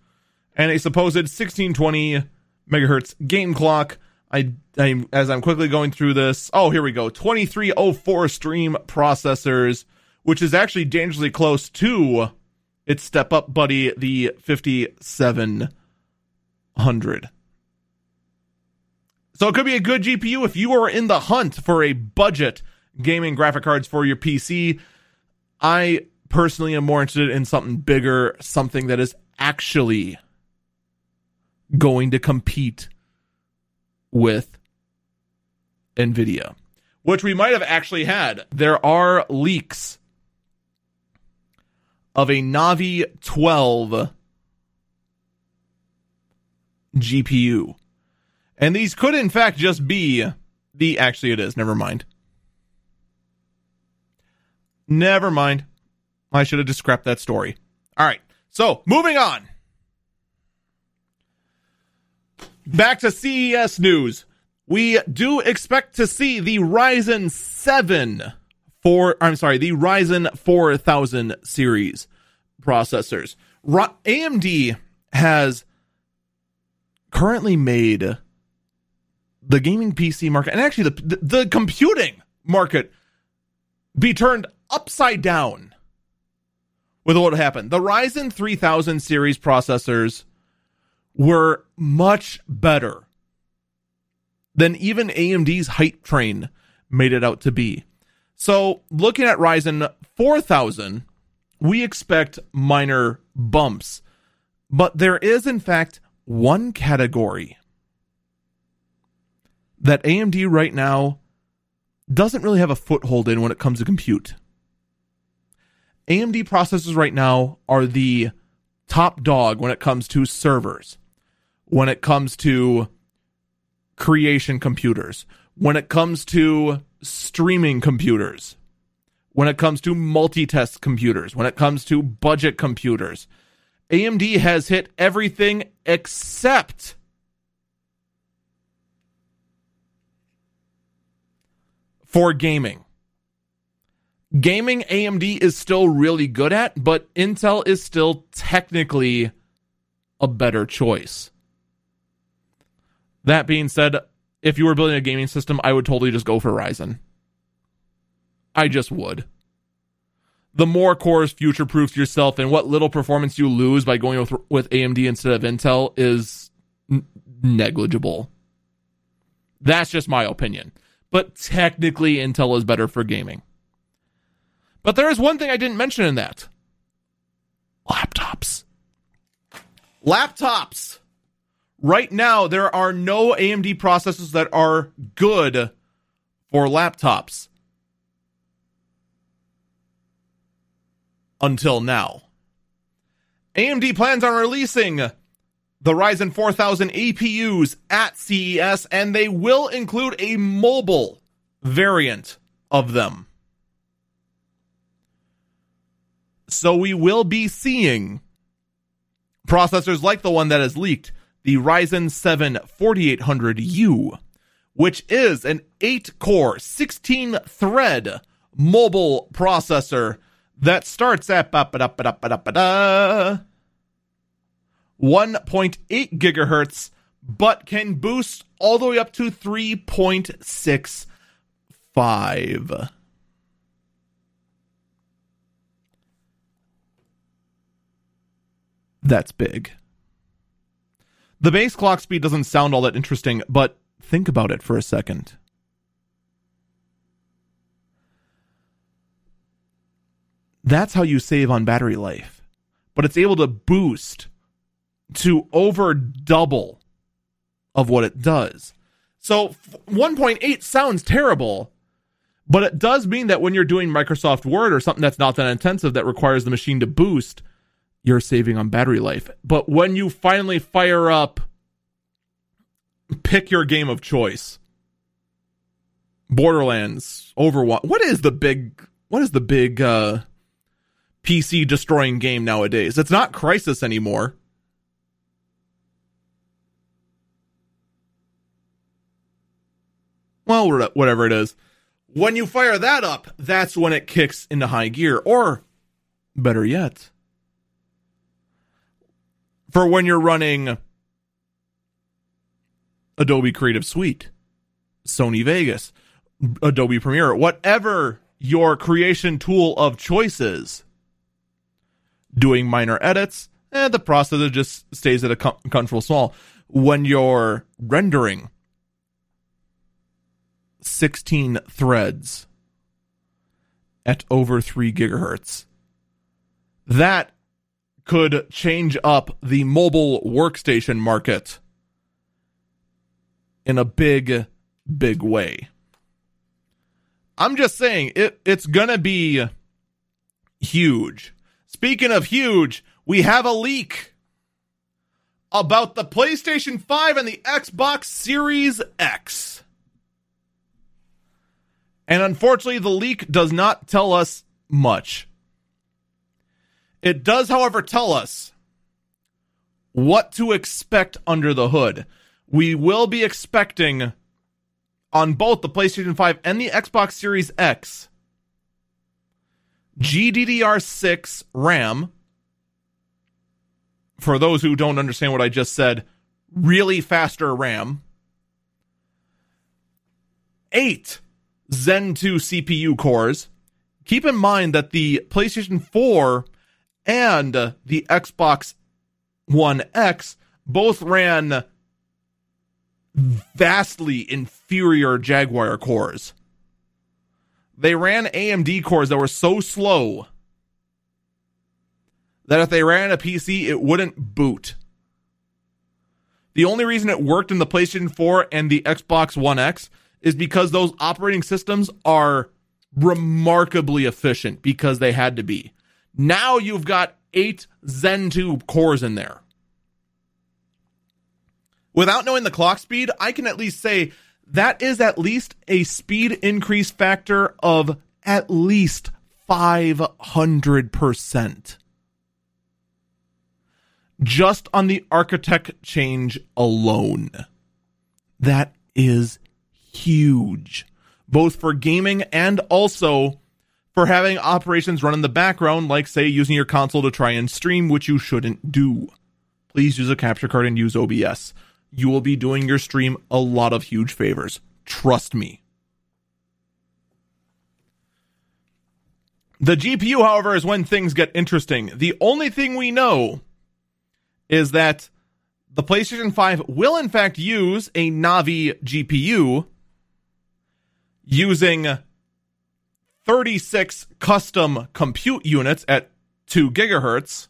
and a supposed 1620 megahertz game clock. I, I as I'm quickly going through this. Oh, here we go. 2304 stream processors, which is actually dangerously close to its step up buddy, the 5700. So it could be a good GPU if you are in the hunt for a budget gaming graphic cards for your PC. I personally am more interested in something bigger, something that is actually going to compete with Nvidia, which we might have actually had. There are leaks of a Navi 12 GPU. And these could, in fact, just be the. Actually, it is. Never mind. Never mind. I should have just scrapped that story. All right. So, moving on. Back to CES news. We do expect to see the Ryzen 7 for I'm sorry, the Ryzen 4000 series processors. AMD has currently made the gaming PC market and actually the, the, computing market be turned upside down with what happened. The Ryzen 3000 series processors were much better than even AMD's hype train made it out to be. So, looking at Ryzen 4000, we expect minor bumps, but there is, in fact, one category that AMD right now doesn't really have a foothold in when it comes to compute. AMD processors right now are the top dog when it comes to servers, when it comes to creation computers, when it comes to streaming computers, when it comes to multi-test computers, when it comes to budget computers. AMD has hit everything except for gaming. Gaming AMD is still really good at, but Intel is still technically a better choice. That being said, if you were building a gaming system, I would totally just go for Ryzen. I just would. The more cores future proofs yourself, and what little performance you lose by going with, with AMD instead of Intel is n- negligible. That's just my opinion. But technically, Intel is better for gaming. But there is one thing I didn't mention in that laptops. Laptops. Right now, there are no AMD processors that are good for laptops. Until now. AMD plans on releasing the Ryzen 4000 APUs at CES, and they will include a mobile variant of them. So we will be seeing processors like the one that is leaked, the Ryzen 7 4800U, which is an 8 core, 16 thread mobile processor that starts at 1.8 gigahertz, but can boost all the way up to 3.65. That's big. The base clock speed doesn't sound all that interesting, but think about it for a second. That's how you save on battery life. But it's able to boost to over double of what it does. So 1.8 sounds terrible, but it does mean that when you're doing Microsoft Word or something that's not that intensive that requires the machine to boost, you're saving on battery life. But when you finally fire up, pick your game of choice. Borderlands, Overwatch. What is the big what is the big uh PC destroying game nowadays? It's not Crysis anymore. Well, whatever it is. When you fire that up, that's when it kicks into high gear. Or, better yet, for when you're running Adobe Creative Suite, Sony Vegas, Adobe Premiere, whatever your creation tool of choice is, doing minor edits, eh, the processor just stays at a com- comfortable small. When you're rendering 16 threads at over 3 gigahertz, that could change up the mobile workstation market in a big, big way. I'm just saying it, it's going to be huge. Speaking of huge, we have a leak about the PlayStation 5 and the Xbox Series X. And unfortunately, the leak does not tell us much. It does, however, tell us what to expect under the hood. We will be expecting on both the PlayStation 5 and the Xbox Series X GDDR6 RAM. For those who don't understand what I just said, really faster RAM. 8 Zen 2 CPU cores. Keep in mind that the PlayStation 4 and the Xbox One X both ran vastly inferior Jaguar cores. They ran AMD cores that were so slow that if they ran a PC, it wouldn't boot. The only reason it worked in the PlayStation 4 and the Xbox One X is because those operating systems are remarkably efficient because they had to be. Now you've got eight Zen 2 cores in there. Without knowing the clock speed, I can at least say that is at least a speed increase factor of at least 500%. Just on the architect change alone. That is huge, both for gaming and also for having operations run in the background, like, say, using your console to try and stream, which you shouldn't do. Please use a capture card and use OBS. You will be doing your stream a lot of huge favors. Trust me. The GPU, however, is when things get interesting. The only thing we know is that the PlayStation 5 will, in fact, use a Navi GPU using 36 custom compute units at 2 gigahertz.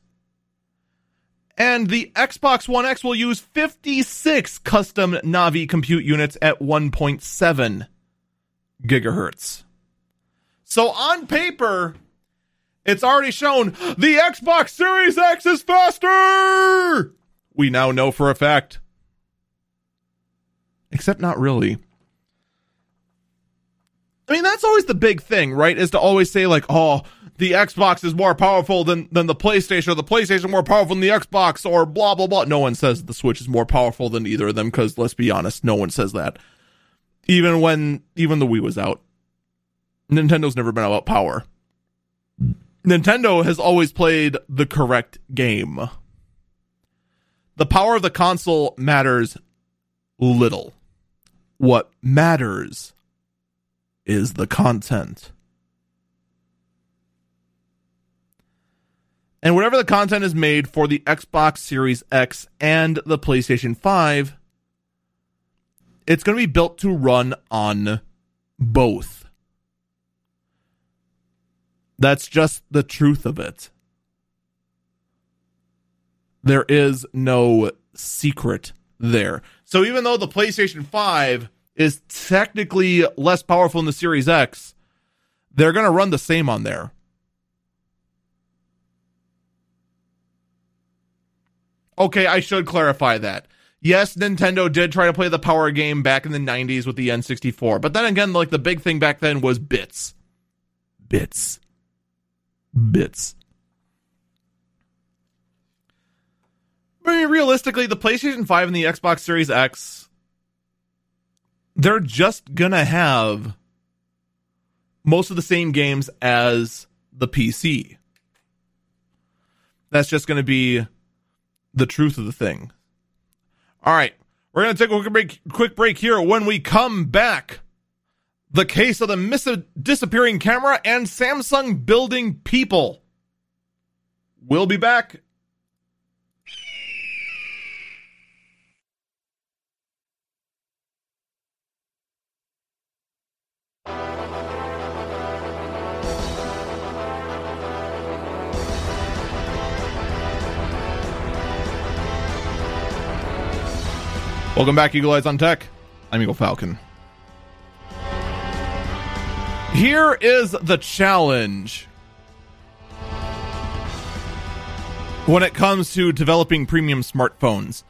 And the Xbox One X will use 56 custom Navi compute units at 1.7 gigahertz. So on paper, it's already shown the Xbox Series X is faster. We now know for a fact. Except not really. I mean, that's always the big thing, right? Is to always say like, "Oh, the Xbox is more powerful than than the PlayStation, or the PlayStation more powerful than the Xbox, or blah blah blah." No one says the Switch is more powerful than either of them because let's be honest, no one says that. Even when even the Wii was out, Nintendo's never been about power. Nintendo has always played the correct game. The power of the console matters little. What matters is the content. And whatever the content is made for the Xbox Series X and the PlayStation 5, it's going to be built to run on both. That's just the truth of it. There is no secret there. So even though the PlayStation 5 is technically less powerful than the Series X, they're going to run the same on there. Okay, I should clarify that. Yes, Nintendo did try to play the power game back in the 90s with the N64, but then again, like the big thing back then was bits. Bits bits. I mean, realistically, the PlayStation 5 and the Xbox Series X, they're just gonna have most of the same games as the PC. That's just gonna be the truth of the thing. All right, we're gonna take a quick break, quick break here. When we come back, the case of the miss- disappearing camera, and Samsung building people. We'll be back. Welcome back, Eagle Eyes on Tech. I'm Eagle Falcon. Here is the challenge. When it comes to developing premium smartphones.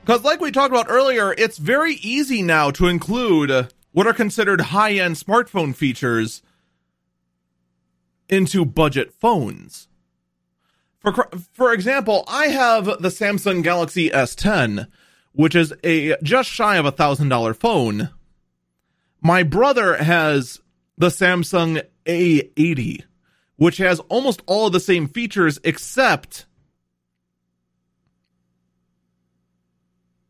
Because, like we talked about earlier, it's very easy now to include what are considered high end smartphone features into budget phones. For, for example, I have the Samsung Galaxy S10, which is a just shy of a thousand dollar phone. My brother has the Samsung A80, which has almost all the same features except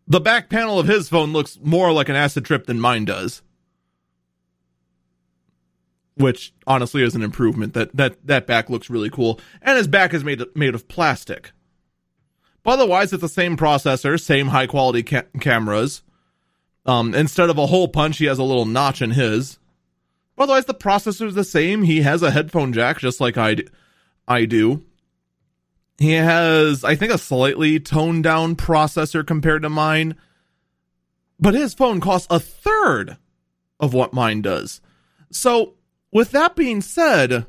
the back panel of his phone looks more like an acid trip than mine does. Which honestly is an improvement. That that that back looks really cool, and his back is made made of plastic. Otherwise, it's the same processor, same high quality ca- cameras. Um, instead of a hole punch, he has a little notch in his. Otherwise, the processor is the same. He has a headphone jack, just like I, I do. He has, I think, a slightly toned down processor compared to mine. But his phone costs a third of what mine does. So, with that being said,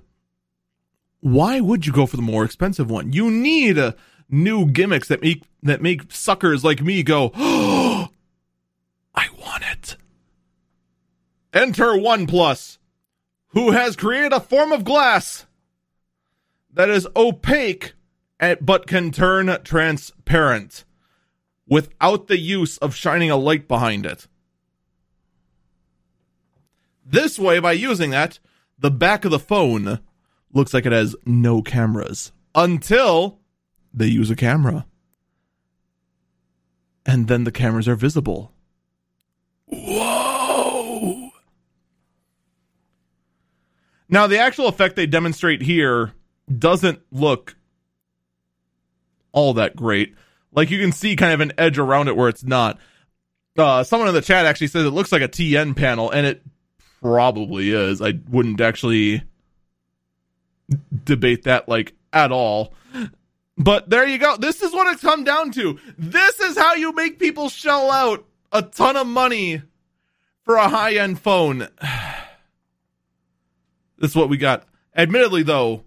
why would you go for the more expensive one? You need uh, new gimmicks that make that make suckers like me go, "Oh, *gasps* I want it." Enter OnePlus who has created a form of glass that is opaque eh, but can turn transparent without the use of shining a light behind it. This way, by using that, the back of the phone looks like it has no cameras until they use a camera. And then the cameras are visible. Whoa! Now, the actual effect they demonstrate here doesn't look all that great. Like you can see kind of an edge around it where it's not. Uh, someone in the chat actually says it looks like a TN panel, and it probably is. I wouldn't actually debate that like at all. But there you go. This is what it's come down to. This is how you make people shell out a ton of money for a high end phone. *sighs* this is what we got. Admittedly, though,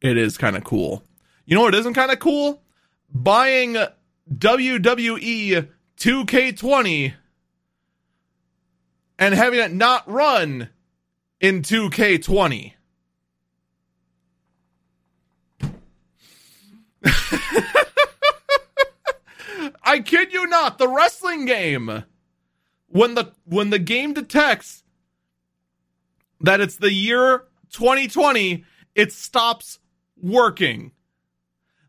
it is kind of cool. You know what isn't kind of cool? Buying WWE 2K20 and having it not run in 2K20. I kid you not, the wrestling game when the when the game detects that it's the year 2020, it stops working.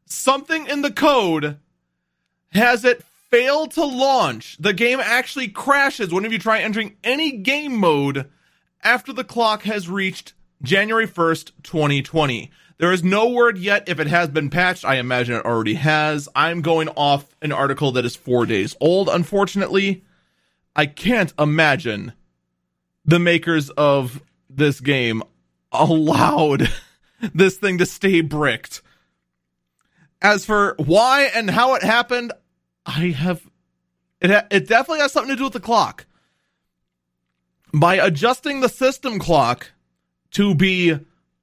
Something in the code has it fail to launch. The game actually crashes whenever you try entering any game mode after the clock has reached January 1st, 2020. There is no word yet if it has been patched. I imagine it already has. I'm going off an article that is four days old, unfortunately. I can't imagine the makers of this game allowed *laughs* this thing to stay bricked. As for why and how it happened, I have it ha- it definitely has something to do with the clock. By adjusting the system clock to be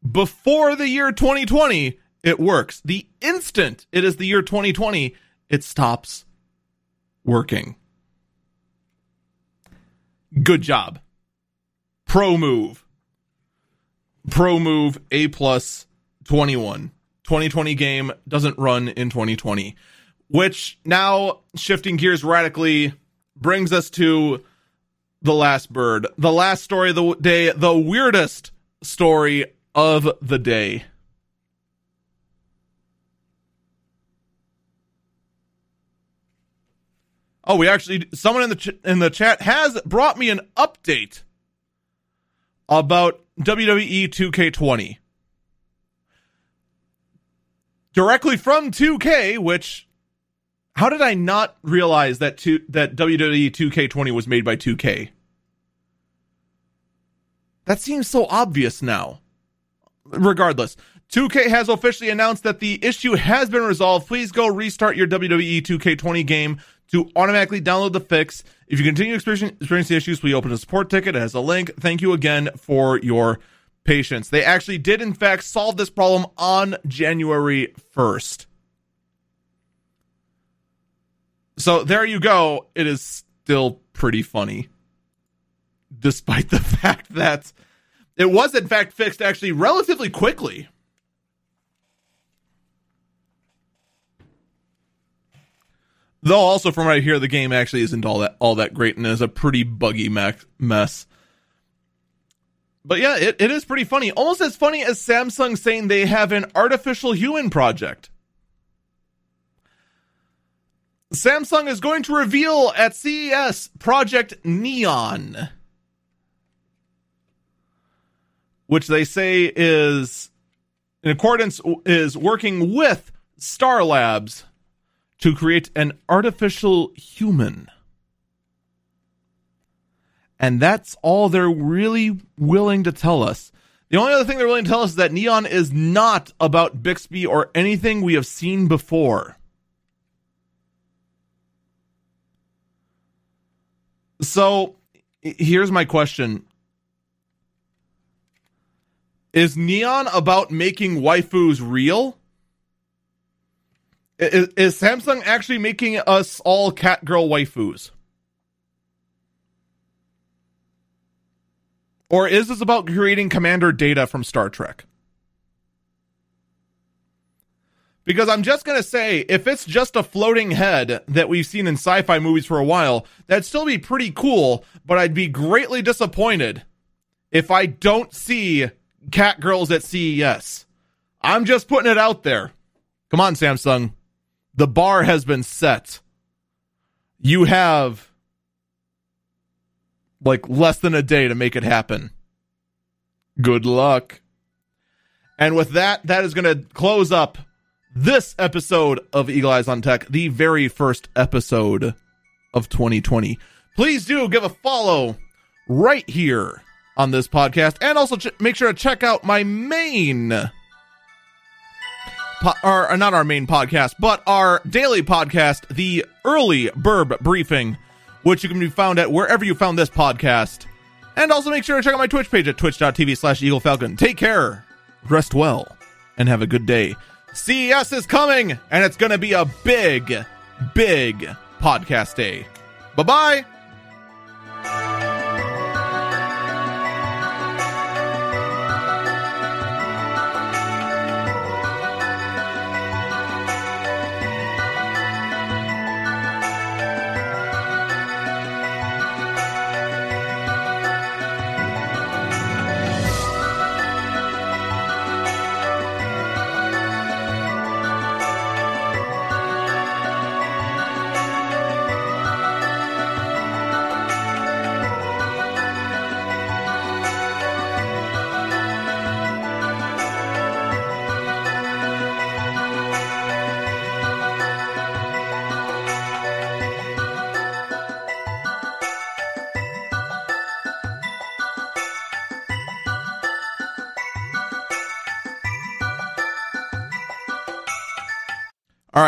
before the year 2020, it works. The instant it is the year 2020, it stops working. Good job. Pro move. Pro move A plus 21. 2020 game doesn't run in 2020. Which now shifting gears radically brings us to the last bird, the last story of the day, the weirdest story of the day. Oh, we actually someone in the ch- in the chat has brought me an update about WWE 2K20 directly from 2K, which how did I not realize that two, that WWE 2K20 was made by 2K? That seems so obvious now. Regardless, 2K has officially announced that the issue has been resolved. Please go restart your WWE 2K20 game to automatically download the fix. If you continue experiencing issues, please open a support ticket. It has a link. Thank you again for your patience. They actually did, in fact, solve this problem on January 1st. So there you go. It is still pretty funny, despite the *laughs* fact that it was, in fact, fixed actually relatively quickly. Though also from I hear, the game actually isn't all that all that great and is a pretty buggy mess. But yeah, it, it is pretty funny. Almost as funny as Samsung saying they have an artificial human project. Samsung is going to reveal at CES Project Neon, which they say is in accordance is working with Star Labs to create an artificial human. And that's all they're really willing to tell us. The only other thing they're willing to tell us is that Neon is not about Bixby or anything we have seen before. So here's my question Is Neon about making waifus real? Is, is Samsung actually making us all cat girl waifus? Or is this about creating Commander Data from Star Trek? Because I'm just going to say, if it's just a floating head that we've seen in sci fi movies for a while, that'd still be pretty cool, but I'd be greatly disappointed if I don't see cat girls at CES. I'm just putting it out there. Come on, Samsung. The bar has been set. You have like less than a day to make it happen. Good luck. And with that, that is going to close up this episode of Eagle Eyes on Tech, the very first episode of 2020. Please do give a follow right here on this podcast and also ch- make sure to check out my main po- or, or not our main podcast, but our daily podcast, the Early Bird Briefing, which you can be found at wherever you found this podcast. And also make sure to check out my Twitch page at twitch.tv slash Eagle Falcon. Take care, rest well, and have a good day. CES is coming, and it's going to be a big, big podcast day. Bye bye.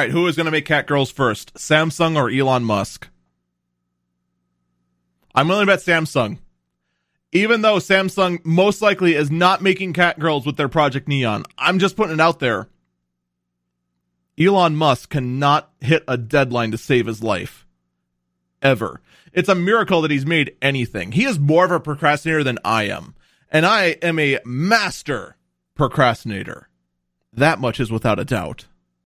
Right, who is going to make cat girls first, Samsung or Elon Musk? I'm willing to bet Samsung. Even though Samsung most likely is not making cat girls with their Project Neon, I'm just putting it out there. Elon Musk cannot hit a deadline to save his life. Ever. It's a miracle that he's made anything. He is more of a procrastinator than I am. And I am a master procrastinator. That much is without a doubt.